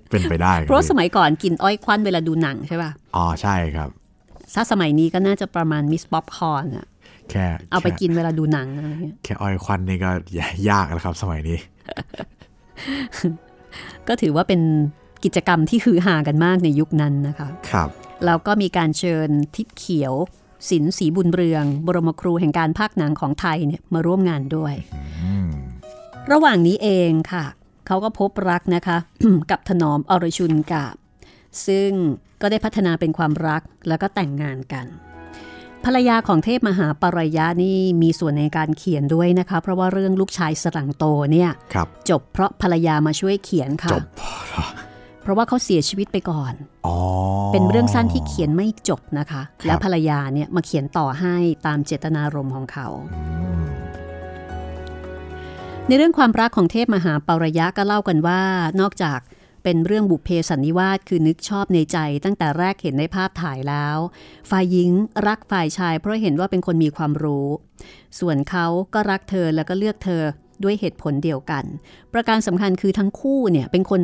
เป็นไปได้ครับเพราะสมัยก่อนกินอ้อยควันเวลาดูหนังใช่ป่ะอ๋อใช่ครับถ้าสมัยนี้ก็น่าจะประมาณ Miss Popcorn อะแค่เอาไปแค่กินเวลาดูหนังอะไรเงี้ยแค่อ้อยควันนี่ก็ยากแล้วครับ สมัยนี้ ก็ถือว่าเป็นกิจกรรมที่ฮือฮากันมากในยุคนั้นนะคะครับแล้วก็มีการเชิญทิศเขียวสินสีบุญเรือง บรมครูแห่งการภาคหนังของไทยเนี่ยมาร่วมงานด้วยอืม ระหว่างนี้เองค่ะ เขาก็พบรักนะคะ กับถนอมอรชุนกาบ ซึ่งก็ได้พัฒนาเป็นความรักแล้วก็แต่งงานกัน ภรรยาของเทพมหาปรายะนี่มีส่วนในการเขียนด้วยนะคะ เพราะว่าเรื่องลูกชายสลังโตเนี่ยครับจบเพราะภรรยามาช่วยเขียนค่ะจบเพราะว่าเขาเสียชีวิตไปก่อนอ๋อเป็นเรื่องสั้นที่เขียนไม่จบนะคะครับและภรรยาเนี่ยมาเขียนต่อให้ตามเจตนารมณ์ของเขาอืม ในเรื่องความรักของเทพมหาปารยะก็เล่ากันว่า นอกจากเป็นเรื่องบุพเพสันนิวาสคือนึกชอบในใจ ตั้งแต่แรกเห็นในภาพถ่ายแล้ว ฝ่ายหญิงรักฝ่ายชาย เพราะเห็นว่าเป็นคนมีความรู้ ส่วนเขาก็รักเธอแล้วก็เลือกเธอด้วยเหตุผลเดียวกัน ประการสำคัญคือทั้งคู่เนี่ยเป็นคน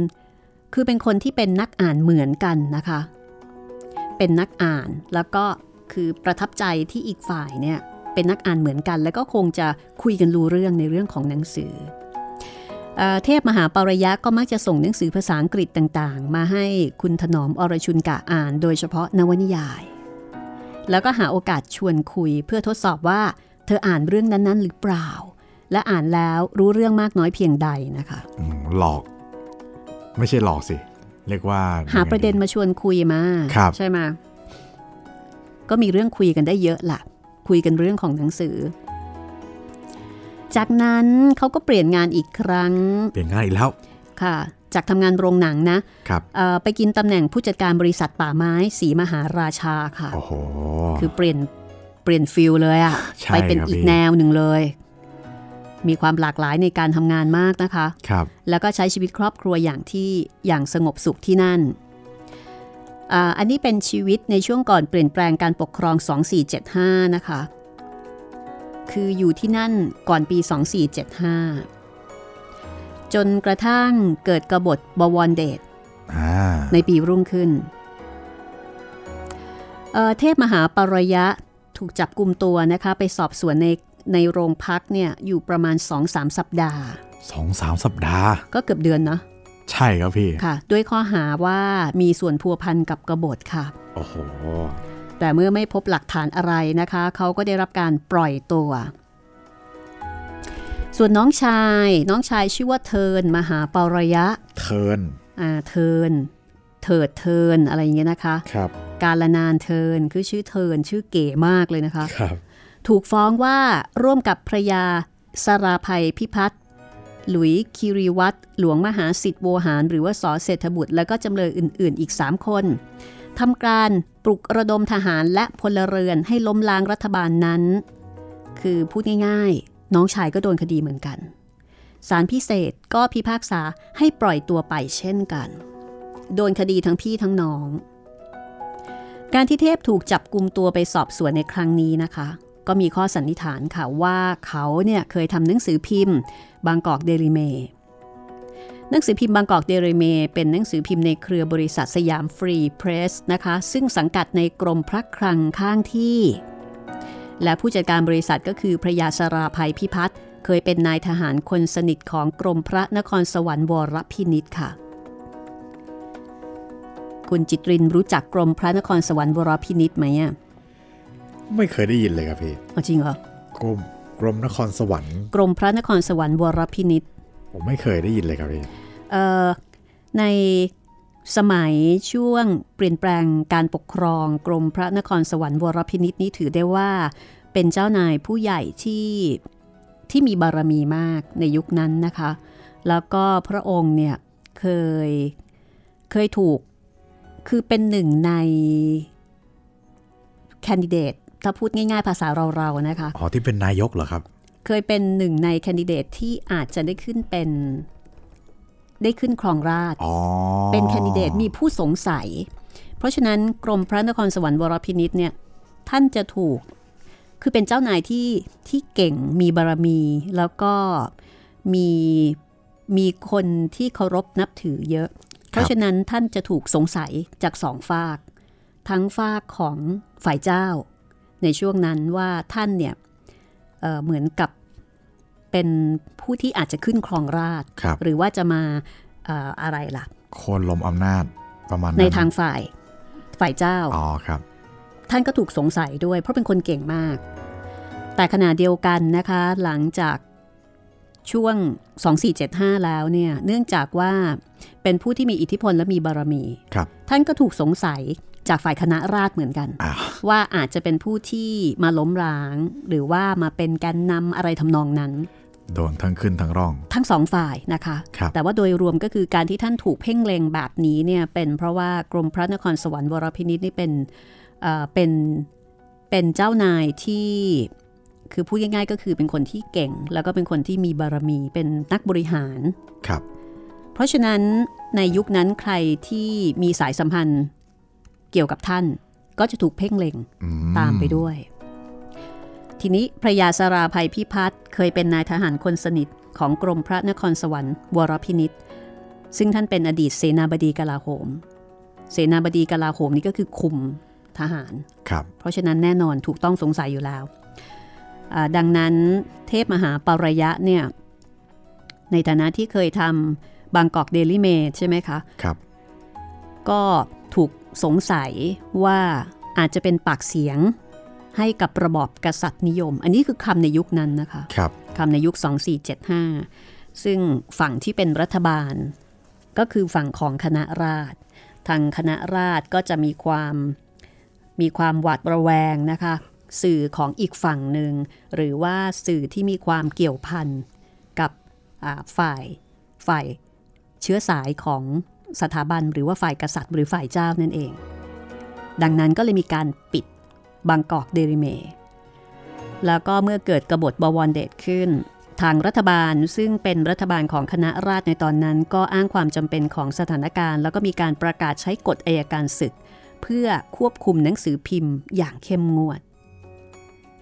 คือเป็นคนที่เป็นนักอ่านเหมือนกันนะคะ เป็นนักอ่านแล้วก็คือประทับใจที่อีกฝ่ายเนี่ย เป็นนักอ่านเหมือนกัน แล้วก็คงจะคุยกันรู้เรื่องในเรื่องของหนังสือเอ่อเทพมหาปารยะก็มักจะส่งหนังสือภาษาอังกฤษต่างๆ มาให้คุณถนอมอรชุนกะอ่าน โดยเฉพาะนวนิยาย แล้วก็หาโอกาสชวนคุยเพื่อทดสอบว่า เธออ่านเรื่องนั้นๆ หรือเปล่า และอ่านแล้วรู้เรื่องมากน้อยเพียงใดนะคะอืมหลอก ไม่ใช่หลอกสิเรียกว่า หาประเด็นมาชวนคุยมาครับใช่ไหมก็มีเรื่องคุยกันได้เยอะล่ะ คุยกันเรื่องของหนังสือ จากนั้นเขาก็เปลี่ยนงานอีกครั้ง เปลี่ยนง่ายอีกแล้วค่ะจากทำงานโรงหนังนะครับเอ่อไปกินตำแหน่งผู้จัดการบริษัทป่าไม้สีมหาราชาค่ะโอ้โหคือเปลี่ยนเปลี่ยนฟิลเลยอะใช่ไปเป็นครับอีกพี่แนวหนึ่งเลย มีความหลากหลายในการทำงานมากนะคะครับแล้วก็ใช้ชีวิตครอบครัวอย่างที่อย่างสงบสุขที่นั่น อ่าอันนี้เป็นชีวิตในช่วงก่อนเปลี่ยนแปลงการปกครอง 2475 นะคะ คืออยู่ที่นั่นก่อนปี 2475 จนกระทั่งเกิดกบฏบวรเดชอ่าในปีรุ่งขึ้นเอ่อเทพมหาปรยะถูกจับกลุ่มตัวนะคะ ไปสอบสวนในในโรงพักเนี่ยอยู่ประมาณ 2-3 สัปดาห์สองสามสัปดาห์ ก็เกือบเดือนเนาะ ใช่ครับพี่ค่ะ ด้วยข้อหาว่ามีส่วนพัวพันกับกบฏค่ะ โอ้โห แต่เมื่อไม่พบหลักฐานอะไรนะคะ เขาก็ได้รับการปล่อยตัว ส่วนน้องชายน้องชายชื่อว่าเทินมหาปรยะ เทินอ่าเทินเถิดเทินอะไรอย่างเงี้ยนะคะครับการละนานเทินคือชื่อเทินชื่อเก๋มากเลยนะคะครับถูกฟ้องว่าร่วมกับพระยาสราภัยพิพัฒน์ หลุยคิริวัตรหลวงมหาสิทธิโวหาร หรือว่าสอเศรษฐบุตร และก็จำเลยอื่น ๆ อีก 3 คนทำการปลุกระดมทหารและพลเรือนให้ล้มล้างรัฐบาลนั้น คือพูดง่าย ๆ น้องชายก็โดนคดีเหมือนกันศาลพิเศษก็พิพากษาให้ปล่อยตัวไปเช่นกัน โดนคดีทั้งพี่ทั้งน้อง การที่เทพถูกจับกลุมตัวไปสอบสวนในครั้งนี้นะคะ ก็มีข้อสันนิษฐานค่ะว่าเขาเนี่ยเคยทำหนังสือพิมพ์ บางกอกเดลิเมหนังสือพิมพ์บางกอกเดลิเมเป็นหนังสือพิมพ์ในเครือบริษัทสยามฟรีเพรสนะคะ ซึ่งสังกัดในกรมพระคลังข้างที่ และผู้จัดการบริษัทก็คือพระยาสราภัยพิพัฒน์เคยเป็นนายทหารคนสนิทของกรมพระนครสวรรค์วรพินิษฐ์ค่ะ คุณจิตรินรู้จักกรมพระนครสวรรค์วรพินิษฐ์ไหมอะไม่เคยได้ยินเลยครับพี่เอาจริงเหรอกรม กรมนครสวรรค์ กรมพระนครสวรรค์วรพินิษฐ์ผมไม่เคยได้ยินเลยครับพี่เอ่อในสมัยช่วงเปลี่ยนแปลงการปกครอง กรมพระนครสวรรค์วรพินิษฐ์นี้ถือได้ว่า เป็นเจ้านายผู้ใหญ่ที่ที่มีบารมีมากในยุคนั้นนะคะ แล้วก็พระองค์เนี่ยเคยเคยถูกคือเป็นหนึ่งในแคนดิเดต ถ้าพูดง่ายๆภาษาเราๆนะคะอ๋อที่เป็นนายกเหรอครับ เคยเป็นหนึ่งในแคนดิเดตที่อาจจะได้ขึ้นเป็นได้ขึ้นครองราชย์อ๋อเป็นแคนดิเดตมีผู้สงสัย เพราะฉะนั้นกรมพระนครสวรรค์วรพินิษเนี่ยท่านจะถูกคือเป็นเจ้านายที่ที่เก่งมีบารมี แล้วก็มีมีคนที่เคารพนับถือเยอะ เพราะฉะนั้นท่านจะถูกสงสัยจากสองฝาก ทั้งฝากของฝ่ายเจ้า ในช่วงนั้นว่าท่านเนี่ยเอ่อเหมือนกับเป็นผู้ที่อาจจะขึ้นครองราชย์ครับหรือว่าจะมาเอ่ออะไรล่ะโคนลมอำนาจประมาณในนั้นทางฝ่ายฝ่ายเจ้าอ๋อครับ ท่านก็ถูกสงสัยด้วย เพราะเป็นคนเก่งมาก แต่ขณะเดียวกันนะคะ หลังจากช่วง 2475 แล้วเนี่ย เนื่องจากว่าเป็นผู้ที่มีอิทธิพลและมีบารมี ครับ ท่านก็ถูกสงสัย จากฝ่ายคณะราษฎรเหมือนกันอ่าว่าอาจจะเป็นผู้ที่มาล้มล้าง หรือว่ามาเป็นแกนนำอะไรทำนองนั้น โดนทั้งขึ้นทั้งร่อง ทั้งสองฝ่ายนะคะครับแต่ว่าโดยรวมก็คือการที่ท่านถูกเพ่งเล็งแบบนี้เนี่ยเป็นเพราะว่ากรมพระนครสวรรค์วรพินิษนี่เป็นเอ่อเป็นเป็นเจ้านายที่คือพูดง่ายๆก็คือเป็นคนที่เก่ง แล้วก็เป็นคนที่มีบารมีเป็นนักบริหารครับ เพราะฉะนั้นในยุคนั้นใครที่มีสายสัมพันธ์ เกี่ยวกับท่าน ก็จะถูกเพ่งเล็งอืตามไปด้วย ทีนี้พระยาสราภัยพิพัฒน์เคยเป็นนายทหารคนสนิทของกรมพระนครสวรรค์วรพินิษซึ่งท่านเป็นอดีตเสนาบดีกลาโหม เสนาบดีกลาโหมนี่ก็คือคุมทหารครับเพราะฉะนั้นแน่นอนถูกต้องสงสัยอยู่แล้วอ่าดังนั้นเทพมหาปารยะเนี่ยในฐานะที่เคยทำบางกอกเดลิเมดใช่ไหมคะ ครับ ก็ถูก สงสัยว่าอาจจะเป็นปากเสียงให้กับระบอบกษัตริย์นิยม อันนี้คือคำในยุคนั้นนะคะครับคำในยุค 2475 ซึ่งฝั่งที่เป็นรัฐบาล ก็คือฝั่งของคณะราษฎรทางคณะราษฎรก็จะมีความมีความหวาดระแวงนะคะ สื่อของอีกฝั่งหนึ่ง หรือว่าสื่อที่มีความเกี่ยวพันกับอ่าฝ่ายฝ่ายเชื้อสายของ สถาบันหรือว่าฝ่ายกษัตริย์หรือฝ่ายเจ้านั่นเอง ดังนั้นก็เลยมีการปิดบางกอกเดริเม แล้วก็เมื่อเกิดกบฏบวรเดชขึ้น ทางรัฐบาลซึ่งเป็นรัฐบาลของคณะราษฎรในตอนนั้น ก็อ้างความจำเป็นของสถานการณ์ แล้วก็มีการประกาศใช้กฎอายการศึก เพื่อควบคุมหนังสือพิมพ์อย่างเข้มงวด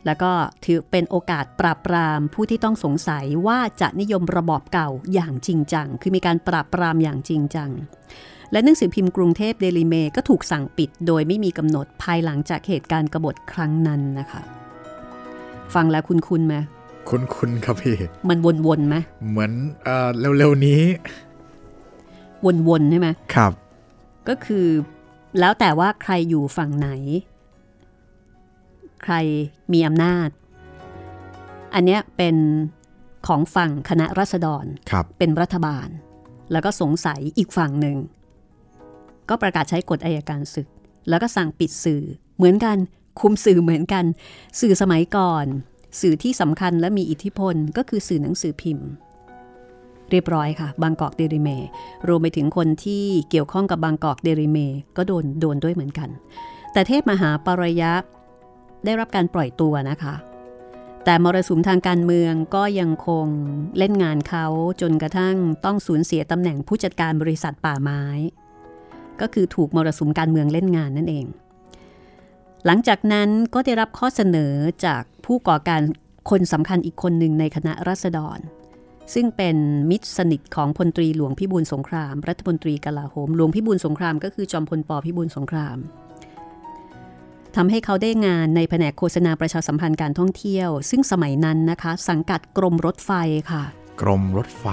แล้วก็ถือเป็นโอกาสปราบปรามผู้ที่ต้องสงสัยว่าจะนิยมระบอบเก่าอย่างจริงจัง คือมีการปราบปรามอย่างจริงจัง และหนังสือพิมพ์กรุงเทพเดลิเมก็ถูกสั่งปิด โดยไม่มีกำหนดภายหลังจากเหตุการณ์กบฏครั้งนั้นนะคะ ฟังแล้วคุณคุณไหมคุ้นคุ้นๆครับพี่ มันวนๆไหมเหมือนเอ่อเร็วๆนี้ วนๆใช่ไหมครับ ก็คือแล้วแต่ว่าใครอยู่ฝั่งไหน ใครมีอำนาจ อันเนี้ยเป็นของฝั่งคณะรัษฎรครับเป็นรัฐบาล แล้วก็สงสัยอีกฝั่งหนึ่ง ก็ประกาศใช้กฎอายการศึก แล้วก็สั่งปิดสื่อเหมือนกันคุมสื่อเหมือนกัน สื่อสมัยก่อน สื่อที่สำคัญและมีอิทธิพลก็คือสื่อหนังสือพิมพ์ เรียบร้อยค่ะ บางกอกเดลิเมรวมไปถึงคนที่เกี่ยวข้องกับบางกอกเดลิเมก็โดนโดนด้วยเหมือนกัน แต่เทพมหาปรยะ ได้รับการปล่อยตัวนะคะ แต่มรสุมทางการเมืองก็ยังคงเล่นงานเขาจนกระทั่งต้องสูญเสียตำแหน่งผู้จัดการบริษัทป่าไม้ ก็คือถูกมรสุมการเมืองเล่นงานนั่นเอง หลังจากนั้นก็ได้รับข้อเสนอจากผู้ก่อการคนสำคัญอีกคนหนึ่งในคณะรัษฎร ซึ่งเป็นมิตรสนิทของพลตรีหลวงพิบูลสงคราม รัฐมนตรีกลาโหมหลวงพิบูลสงครามก็คือจอมพลปพิบูลสงคราม ทำให้เขาได้งานในแผนกโฆษณาประชาสัมพันธ์การท่องเที่ยว ซึ่งสมัยนั้นนะคะ สังกัดกรมรถไฟค่ะ กรมรถไฟ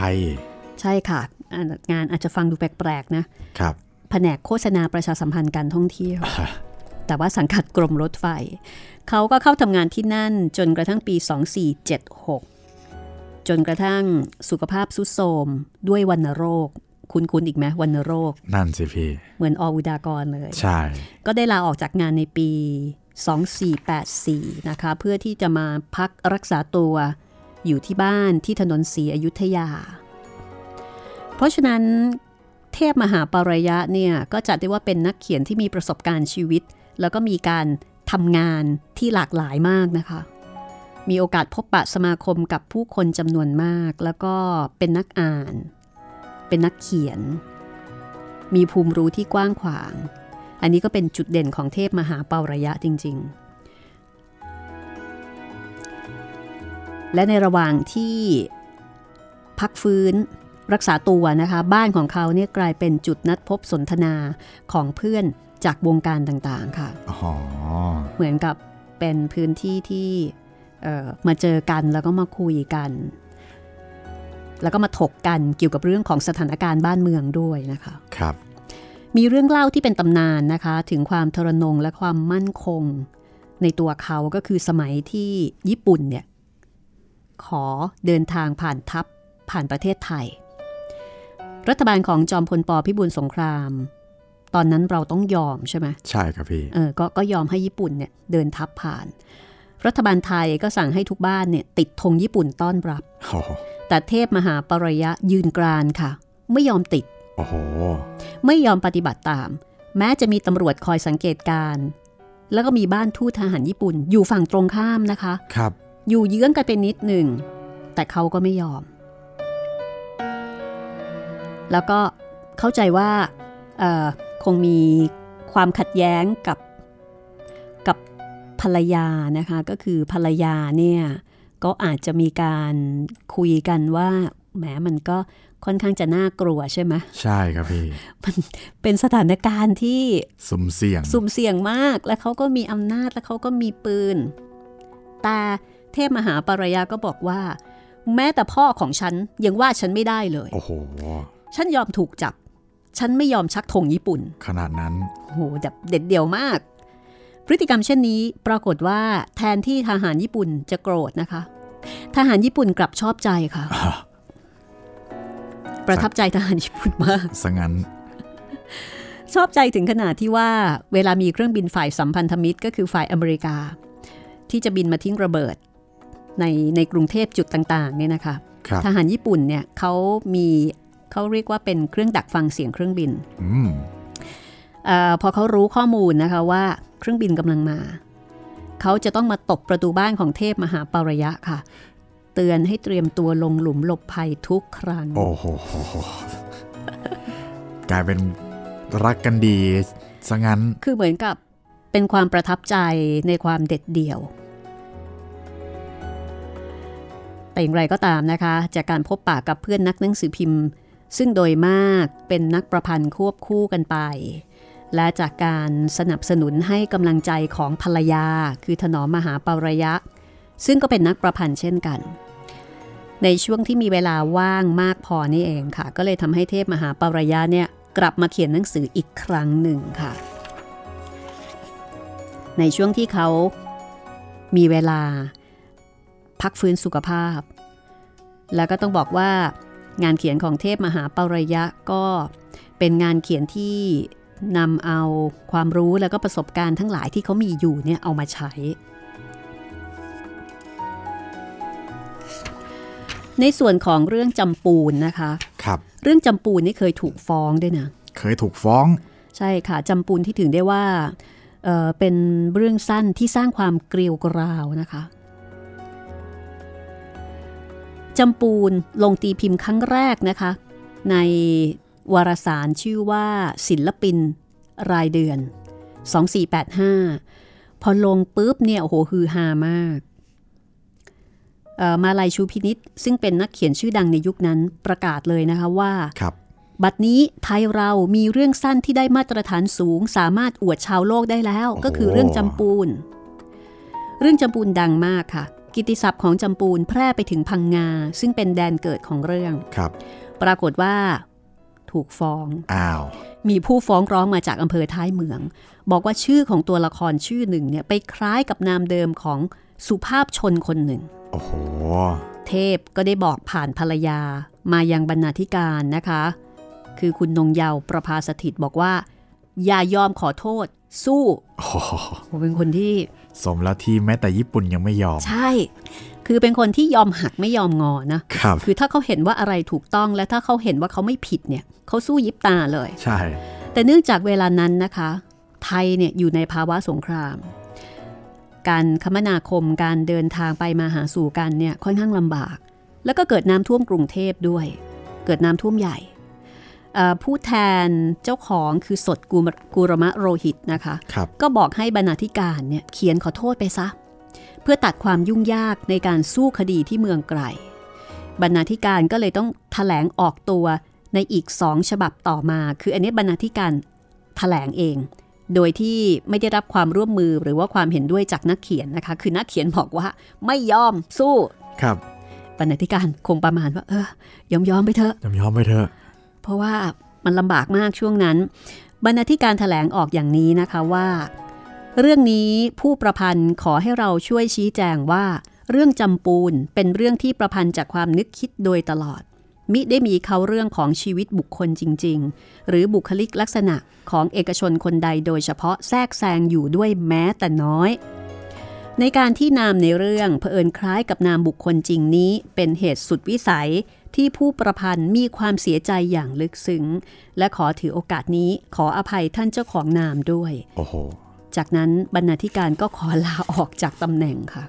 ใช่ค่ะอ่างานอาจจะฟังดูแปลกๆนะครับแผนกโฆษณาประชาสัมพันธ์การท่องเที่ยว แต่ว่าสังกัดกรมรถไฟ เขาก็เข้าทำงานที่นั่นจนกระทั่งปี 2476 จนกระทั่งสุขภาพสุดโทรมด้วยวัณโรค คุณคุณอีกไหมวัณโรค นั่นสิพี่ เหมือนออุดากรเลย ใช่ ก็ได้ลาออกจากงานในปี 2484 นะคะ เพื่อที่จะมาพักรักษาตัวอยู่ที่บ้านที่ถนนศรีอยุธยา เพราะฉะนั้นเทพมหาปารยะเนี่ยก็จัดได้ว่าเป็นนักเขียนที่มีประสบการณ์ชีวิต แล้วก็มีการทำงานที่หลากหลายมากนะคะ มีโอกาสพบปะสมาคมกับผู้คนจำนวนมาก แล้วก็เป็นนักอ่าน เป็นนักเขียน มีภูมิรู้ที่กว้างขวาง อันนี้ก็เป็นจุดเด่นของเทพมหาเปาระยะจริง ๆ และในระหว่างที่พักฟื้นรักษาตัวนะคะ บ้านของเขาเนี่ยกลายเป็นจุดนัดพบสนทนาของเพื่อนจากวงการต่างๆค่ะอ๋อเหมือนกับเป็นพื้นที่ที่เอ่อมาเจอกันแล้วก็มาคุยกัน แล้วก็มาถกกันเกี่ยวกับเรื่องของสถานการณ์บ้านเมืองด้วยนะคะครับ มีเรื่องเล่าที่เป็นตำนานนะคะ ถึงความทรนงและความมั่นคง ในตัวเขาก็คือสมัยที่ญี่ปุ่นเนี่ยขอเดินทางผ่านทัพผ่านประเทศไทย รัฐบาลของจอมพลปพิบูลสงคราม ตอนนั้นเราต้องยอมใช่ไหมใช่ครับพี่เออก็ก็ยอมให้ญี่ปุ่นเนี่ยเดินทัพผ่าน รัฐบาลไทยก็สั่งให้ทุกบ้านเนี่ยติดธงญี่ปุ่นต้อนรับโอ้โห แต่เทพมหาปรยะยืนกรานค่ะ ไม่ยอมติดโอ้โหไม่ยอมปฏิบัติตาม แม้จะมีตำรวจคอยสังเกตการณ์แล้วก็มีบ้านทูตทหารญี่ปุ่น อยู่ฝั่งตรงข้ามนะคะครับอยู่เยื้องกันเป็นนิดหนึ่ง แต่เขาก็ไม่ยอม แล้วก็เข้าใจว่าเอ่อคงมีความขัดแย้งกับกับภรรยานะคะ ก็คือภรรยาเนี่ย ก็อาจจะมีการคุยกันว่าแหมมันก็ค่อนข้างจะน่ากลัวใช่ไหมใช่ครับพี่เป็นสถานการณ์ที่สุ่มเสี่ยงสุ่มเสี่ยงมากและเขาก็มีอำนาจและเขาก็มีปืน แต่เทพมหาปารยาก็บอกว่า แม้แต่พ่อของฉันยังว่าฉันไม่ได้เลย โอ้โห ฉันยอมถูกจับ ฉันไม่ยอมชักธงญี่ปุ่น ขนาดนั้นโอ้โหแบบเด็ดเดี่ยวมาก พฤติกรรมเช่นนี้ปรากฏว่าแทนที่ทหารญี่ปุ่นจะโกรธนะคะ ทหารญี่ปุ่นกลับชอบใจค่ะ ประทับใจทหารญี่ปุ่นมากสงั้นชอบใจถึงขนาดที่ว่าเวลามีเครื่องบินฝ่ายสัมพันธมิตร ก็คือฝ่ายอเมริกา ที่จะบินมาทิ้งระเบิด ในในกรุงเทพจุดต่างๆเนี่ยนะคะครับทหารญี่ปุ่นเนี่ยเขามีเขาเรียกว่าเป็นเครื่องดักฟังเสียงเครื่องบินอืมเออพอเขารู้ข้อมูลนะคะว่า เครื่องบินกำลังมา เขาจะต้องมาตบประตูบ้านของเทพมหาปารยะค่ะ เตือนให้เตรียมตัวลงหลุมหลบภัยทุกครั้ง โอ้โหกลายเป็นรักกันดีซะงั้น คือเหมือนกับเป็นความประทับใจในความเด็ดเดี่ยว แต่อย่างไรก็ตามนะคะ จากการพบปะกับเพื่อนนักหนังสือพิมพ์ ซึ่งโดยมากเป็นนักประพันธ์ควบคู่กันไป และจากการสนับสนุนให้กำลังใจของภรรยา คือถนอมมหาปารยะ ซึ่งก็เป็นนักประพันธ์เช่นกัน ในช่วงที่มีเวลาว่างมากพอนี่เองค่ะ ก็เลยทำให้เทพมหาปารยะเนี่ยกลับมาเขียนหนังสืออีกครั้งหนึ่งค่ะ ในช่วงที่เขามีเวลา พักฟื้นสุขภาพ แล้วก็ต้องบอกว่างานเขียนของเทพมหาปรยะก็เป็นงานเขียนที่ นำเอาความรู้แล้วก็ประสบการณ์ทั้งหลายที่เขามีอยู่เนี่ยเอามาใช้ ในส่วนของเรื่องจำปูนนะคะครับเรื่องจำปูนนี่เคยถูกฟ้องด้วยนะ เคยถูกฟ้อง ใช่ค่ะจำปูนที่ถึงได้ว่าเอ่อเป็นเรื่องสั้นที่สร้างความเกลียวกราวนะคะจำปูนลงตีพิมพ์ครั้งแรกนะคะ ใน วารสารชื่อว่าศิลปิน รายเดือน 2485 พอลงปุ๊บเนี่ยโอ้โหฮือฮามากเอ่อมาลายชูพินิษซึ่งเป็นนักเขียนชื่อดังในยุคนั้นประกาศเลยนะคะว่าครับบัดนี้ไทยเรามีเรื่องสั้นที่ได้มาตรฐานสูง สามารถอวดชาวโลกได้แล้วโอ้โหก็คือเรื่องจำปูน เรื่องจำปูนดังมากค่ะ กิตติศัพท์ของจำปูนแพร่ไปถึงพังงา ซึ่งเป็นแดนเกิดของเรื่องครับ ปรากฏว่า ถูกฟ้องอ้าวมีผู้ฟ้องร้องมาจากอำเภอท้ายเมือง บอกว่าชื่อของตัวละครชื่อหนึ่งเนี่ยไปคล้ายกับนามเดิมของสุภาพชนคนหนึ่ง โอ้โห เทพก็ได้บอกผ่านภรรยามายังบรรณาธิการนะคะ คือคุณนงเยาวประภาสถิตบอกว่า อย่ายอมขอโทษ สู้โอ้โหผมเป็นคนที่ สมแล้วที่แม้แต่ญี่ปุ่นยังไม่ยอม ใช่ คือเป็นคนที่ยอมหักไม่ยอมงอนะครับคือถ้าเขาเห็นว่าอะไรถูกต้องและถ้าเขาเห็นว่าเขาไม่ผิดเนี่ยเขาสู้ยิบตาเลย ใช่ แต่เนื่องจากเวลานั้นนะคะ ไทยเนี่ยอยู่ในภาวะสงคราม การคมนาคมการเดินทางไปมาหาสู่กันเนี่ยค่อนข้างลำบาก แล้วก็เกิดน้ำท่วมกรุงเทพด้วย เกิดน้ำท่วมใหญ่เอ่อผู้แทนเจ้าของคือสดกูมกูรมะโรหิตนะคะครับก็บอกให้บรรณาธิการเนี่ยเขียนขอโทษไปซะเพื่อตัดความยุ่งยากในการสู้คดีที่เมืองไกลบรรณาธิการก็เลยต้องถแถลงออกตัวในอีกสองฉบับต่อมา คืออันนี้บรรณาธิการถแถลงเอง โดยที่ไม่ได้รับความร่วมมือหรือว่าความเห็นด้วยจากนักเขียนนะคะ คือนักเขียนบอกว่าไม่ยอมสู้ครับบรรณาธิการคงประมาณว่า เออยอมยอมๆไปเถอะยอมยอมไปเถอะ เพราะว่ามันลำบากมากช่วงนั้น บรรณาธิการถแถลงออกอย่างนี้นะคะว่า เรื่องนี้ผู้ประพันธ์ขอให้เราช่วยชี้แจงว่า เรื่องจำปูนเป็นเรื่องที่ประพันธ์จากความนึกคิดโดยตลอด มิได้มีเขาเรื่องของชีวิตบุคคลจริง ๆ หรือบุคลิกลักษณะของเอกชนคนใดโดยเฉพาะแทรกแซงอยู่ด้วยแม้แต่น้อย ในการที่นามในเรื่องเผอิญคล้ายกับนามบุคคลจริงนี้ เป็นเหตุสุดวิสัยที่ผู้ประพันธ์มีความเสียใจอย่างลึกซึ้ง และขอถือโอกาสนี้ขออภัยท่านเจ้าของนามด้วย โอ้โห จากนั้นบรรณาธิการก็ขอลาออกจากตำแหน่งค่ะ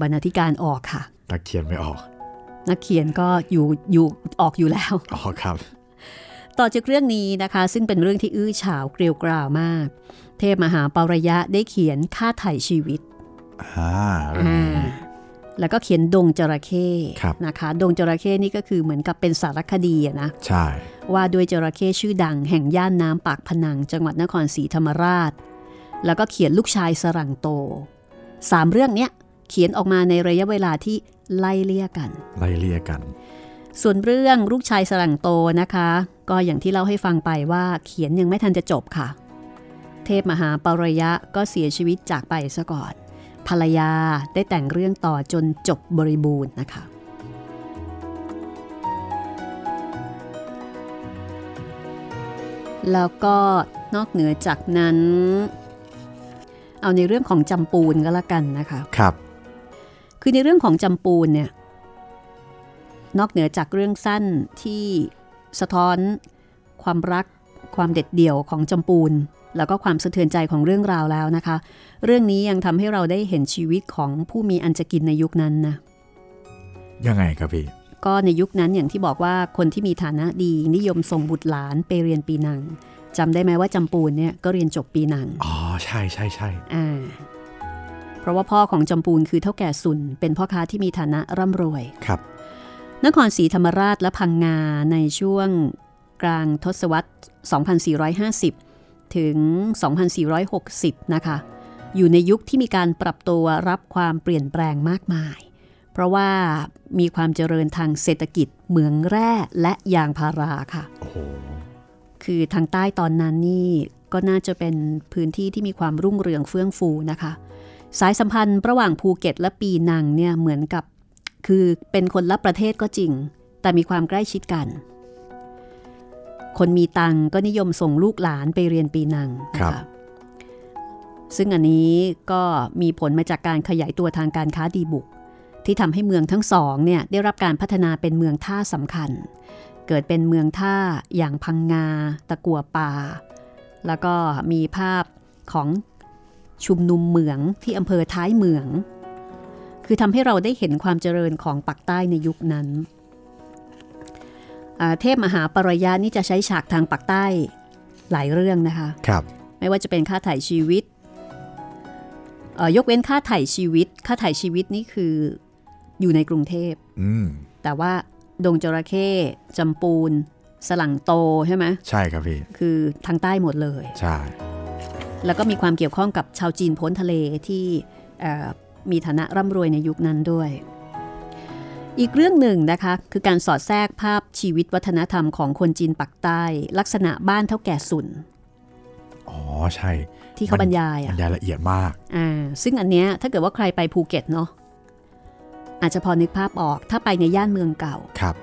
บรรณาธิการออกค่ะ นักเขียนไม่ออก นักเขียนก็อยู่อยู่ออกอยู่แล้วอ๋อครับ ต่อจากเรื่องนี้นะคะ ซึ่งเป็นเรื่องที่อื้อฉาวเกลียวกราวมาก เทพมหาปารยะได้เขียนค่าไถ่ชีวิตอ่าเรื่องนี้อ่า แล้วก็เขียนดงจระเข้ครับนะคะดงจระเข้นี่ก็คือเหมือนกับเป็นสารคดีอะนะใช่ว่าด้วยจระเข้ชื่อดังแห่งย่านน้ำปากพนัง จังหวัดนครศรีธรรมราช แล้วก็เขียนลูกชายสรังโตสามเรื่องเนี้ยเขียนออกมาในระยะเวลาที่ไล่เลี่ยกัน ไล่เลี่ยกัน ส่วนเรื่องลูกชายสรังโตนะคะ ก็อย่างที่เล่าให้ฟังไปว่าเขียนยังไม่ทันจะจบค่ะ เทพมหาปารยะก็เสียชีวิตจากไปซะก่อน ภรรยาได้แต่งเรื่องต่อจนจบบริบูรณ์นะคะ แล้วก็นอกเหนือจากนั้น เอาในเรื่องของจำปูนก็แล้วกันนะคะครับ คือในเรื่องของจำปูนเนี่ยนอกเหนือจากเรื่องสั้นที่สะท้อนความรักความเด็ดเดี่ยวของจำปูน แล้วก็ความสะเทือนใจของเรื่องราวแล้วนะคะ เรื่องนี้ยังทำให้เราได้เห็นชีวิตของผู้มีอันจะกินในยุคนั้นนะยังไงครับพี่ก็ในยุคนั้นอย่างที่บอกว่าคนที่มีฐานะดีนิยมส่งบุตรหลานไปเรียนปีหนังจำได้ไหมว่าจำปูนเนี่ยก็เรียนจบปีหนังอ๋อใช่ใช่ใช่อ่าเพราะว่าพ่อของจำปูนคือเท่าแก่สุนเป็นพ่อค้าที่มีฐานะร่ำรวยครับนครศรีธรรมราชและพังงาในช่วงกลางทศวรรษ 2450 ถึง 2460 นะคะ อยู่ในยุคที่มีการปรับตัวรับความเปลี่ยนแปลงมากมาย เพราะว่ามีความเจริญทางเศรษฐกิจเหมืองแร่และยางพาราค่ะโอ้โหคือทางใต้ตอนนั้นนี่ก็น่าจะเป็นพื้นที่ที่มีความรุ่งเรืองเฟื่องฟูนะคะ สายสัมพันธ์ระหว่างภูเก็ตและปีนังเนี่ยเหมือนกับ คือเป็นคนละประเทศก็จริง แต่มีความใกล้ชิดกัน คนมีตังก็นิยมส่งลูกหลานไปเรียนปีนังนะคะซึ่งอันนี้ก็มีผลมาจากการขยายตัวทางการค้าดีบุก ที่ทำให้เมืองทั้งสองเนี่ยได้รับการพัฒนาเป็นเมืองท่าสำคัญ เกิดเป็นเมืองท่าอย่างพังงา ตะกัวป่า แล้วก็มีภาพของชุมนุมเหมืองที่อำเภอท้ายเมือง คือทำให้เราได้เห็นความเจริญของปักใต้ในยุคนั้น เทพมหาปรยานี่จะใช้ฉากทางปักใต้หลายเรื่องนะคะครับไม่ว่าจะเป็นค่าถ่ายชีวิต ยกเว้นค่าถ่ายชีวิต ค่าถ่ายชีวิตนี่คืออยู่ในกรุงเทพอืมแต่ว่าดงจระเข้จำปูน สลังโตใช่ไหมใช่ครับพี่ คือทางใต้หมดเลย ใช่ แล้วก็มีความเกี่ยวข้องกับชาวจีนพ้นทะเลที่มีฐานะร่ำรวยในยุคนั้นด้วย อีกเรื่องหนึ่งนะคะ คือการสอดแทรกภาพชีวิตวัฒนธรรมของคนจีนปักใต้ ลักษณะบ้านเถ้าแก่สุนอ๋อใช่ ที่เขาบรรยายบรอะรยายละเอียดมากอ่าซึ่งอันเนี้ยถ้าเกิดว่าใครไปภูเก็ตเนาะอาจจะพอนึกภาพออกถ้าไปในย่านเมืองเก่าครับ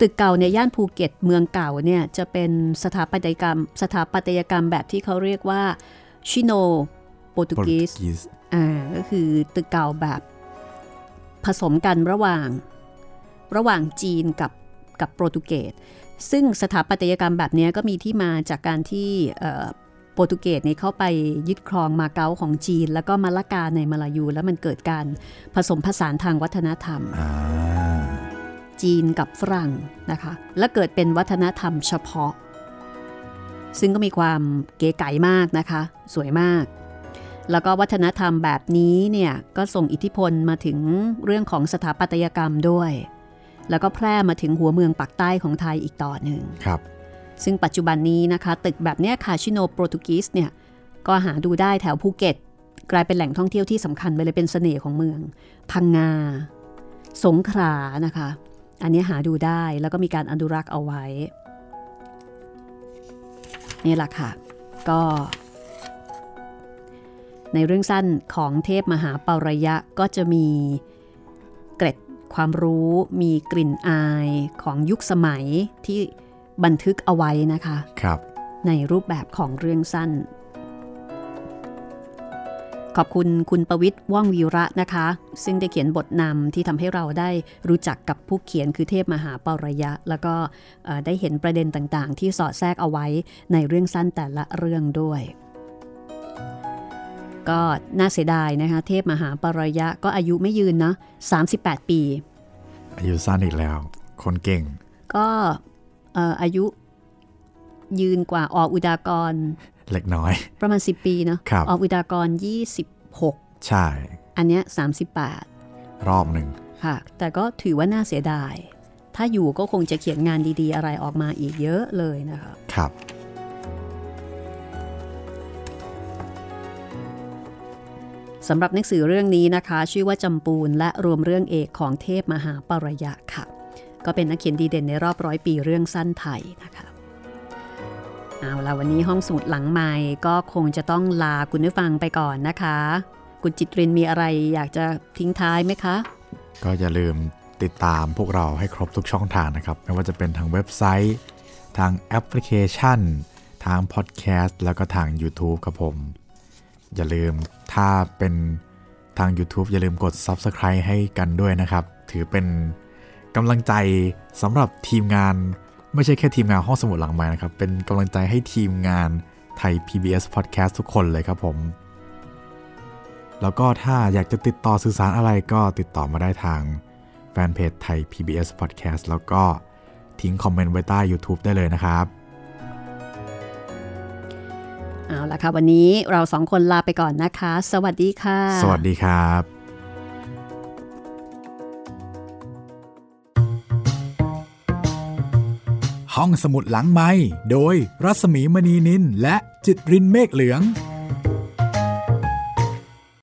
ตึกเก่าในย่านภูเก็ตเมืองเก่าเนี่ยจะเป็นสถาปัตยกรรม สถาปัตยกรรมแบบที่เขาเรียกว่าชิโนโปรตุกีสโปรตุกีสอ่าก็คือตึกเก่าแบบผสมกันระหว่าง ระหว่างจีนกับกับโปรตุเกสซึ่งสถาปัตยกรรมแบบนี้ก็มีที่มาจากการที่โปรตุเกสเนี่ยเข้าไปยึดครองมาเก๊าของจีน แล้วก็มาละกาในมาลายู แล้วมันเกิดการผสมผสานทางวัฒนธรรม จีนกับฝรั่งนะคะ และเกิดเป็นวัฒนธรรมเฉพาะ ซึ่งก็มีความเก๋ไก๋มากนะคะ สวยมาก แล้วก็วัฒนธรรมแบบนี้เนี่ยก็ส่งอิทธิพลมาถึงเรื่องของสถาปัตยกรรมด้วย แล้วก็แพร่มาถึงหัวเมืองปักใต้ของไทยอีกต่อหนึ่งครับ ซึ่งปัจจุบันนี้นะคะ ตึกแบบเนี้ยคาชิโนโปรตุกีสเนี่ยก็หาดูได้แถวภูเก็ต กลายเป็นแหล่งท่องเที่ยวที่สำคัญไปเลยเป็นเสน่ห์ของเมือง พังงา สงขลานะคะ อันนี้หาดูได้แล้วก็มีการอนุรักษ์เอาไว้นี่แหละค่ะ ก็ ในเรื่องสั้นของเทพมหาปารยะก็จะมีเกร็ด ความรู้มีกลิ่นอายของยุคสมัยที่บันทึกเอาไว้นะคะครับ ในรูปแบบของเรื่องสั้น ขอบคุณคุณประวิทย์ว่องวีระนะคะ ซึ่งได้เขียนบทนำที่ทำให้เราได้รู้จักกับผู้เขียนคือเทพมหาปรยะ แล้วก็เอ่อได้เห็นประเด็นต่างๆ ที่สอดแทรกเอาไว้ในเรื่องสั้นแต่ละเรื่องด้วย ก็น่าเสียดายนะคะเทพมหาปรยะก็อายุไม่ยืนนะ38 ปี อายุสั้นอีกแล้ว คนเก่ง ก็เอ่ออายุยืนกว่าออกอุดากร เล็กน้อย ประมาณ 10 ปีเนาะครับออกอุดากร 26 ใช่ อันเนี้ยรอบหนึ่ง38ค่ะ แต่ก็ถือว่าน่าเสียดาย ถ้าอยู่ก็คงจะเขียนงานดีๆ อะไรออกมาอีกเยอะเลยนะคะครับ สำหรับหนังสือเรื่องนี้นะคะ ชื่อว่าจำปูนและรวมเรื่องเอกของเทพมหาปรยะค่ะ ก็เป็นนักเขียนดีเด่นในรอบร้อยปีเรื่องสั้นไทยนะคะเอาละวันนี้ห้องสมุดหลังใหม่ก็คงจะต้องลาคุณผู้ฟังไปก่อนนะคะ คุณจิตรินมีอะไรอยากจะทิ้งท้ายไหมคะ ก็อย่าลืมติดตามพวกเราให้ครบทุกช่องทางนะครับ ไม่ว่าจะเป็นทางเว็บไซต์ ทางแอปพลิเคชัน ทางพอดแคสต์แล้วก็ทาง YouTube ครับผม อย่าลืมถ้าเป็นทาง YouTube อย่าลืมกด Subscribe ให้กันด้วยนะครับ ถือเป็นกำลังใจสำหรับทีมงาน ไม่ใช่แค่ทีมงานห้องสมุดหลังไม้นะครับ เป็นกำลังใจให้ทีมงานไทย PBS Podcast ทุกคนเลยครับผม แล้วก็ถ้าอยากจะติดต่อสื่อสารอะไรก็ติดต่อมาได้ทางแฟนเพจไทย PBS Podcast แล้วก็ทิ้งคอมเมนต์ไว้ใต้ YouTube ได้เลยนะครับ เอาละค่ะ วันนี้เราสองคนลาไปก่อนนะคะ สวัสดีค่ะ สวัสดีครับ ห้องสมุดหลังไม้โดยรัศมีมณีนินและจิตรินเมฆเหลือง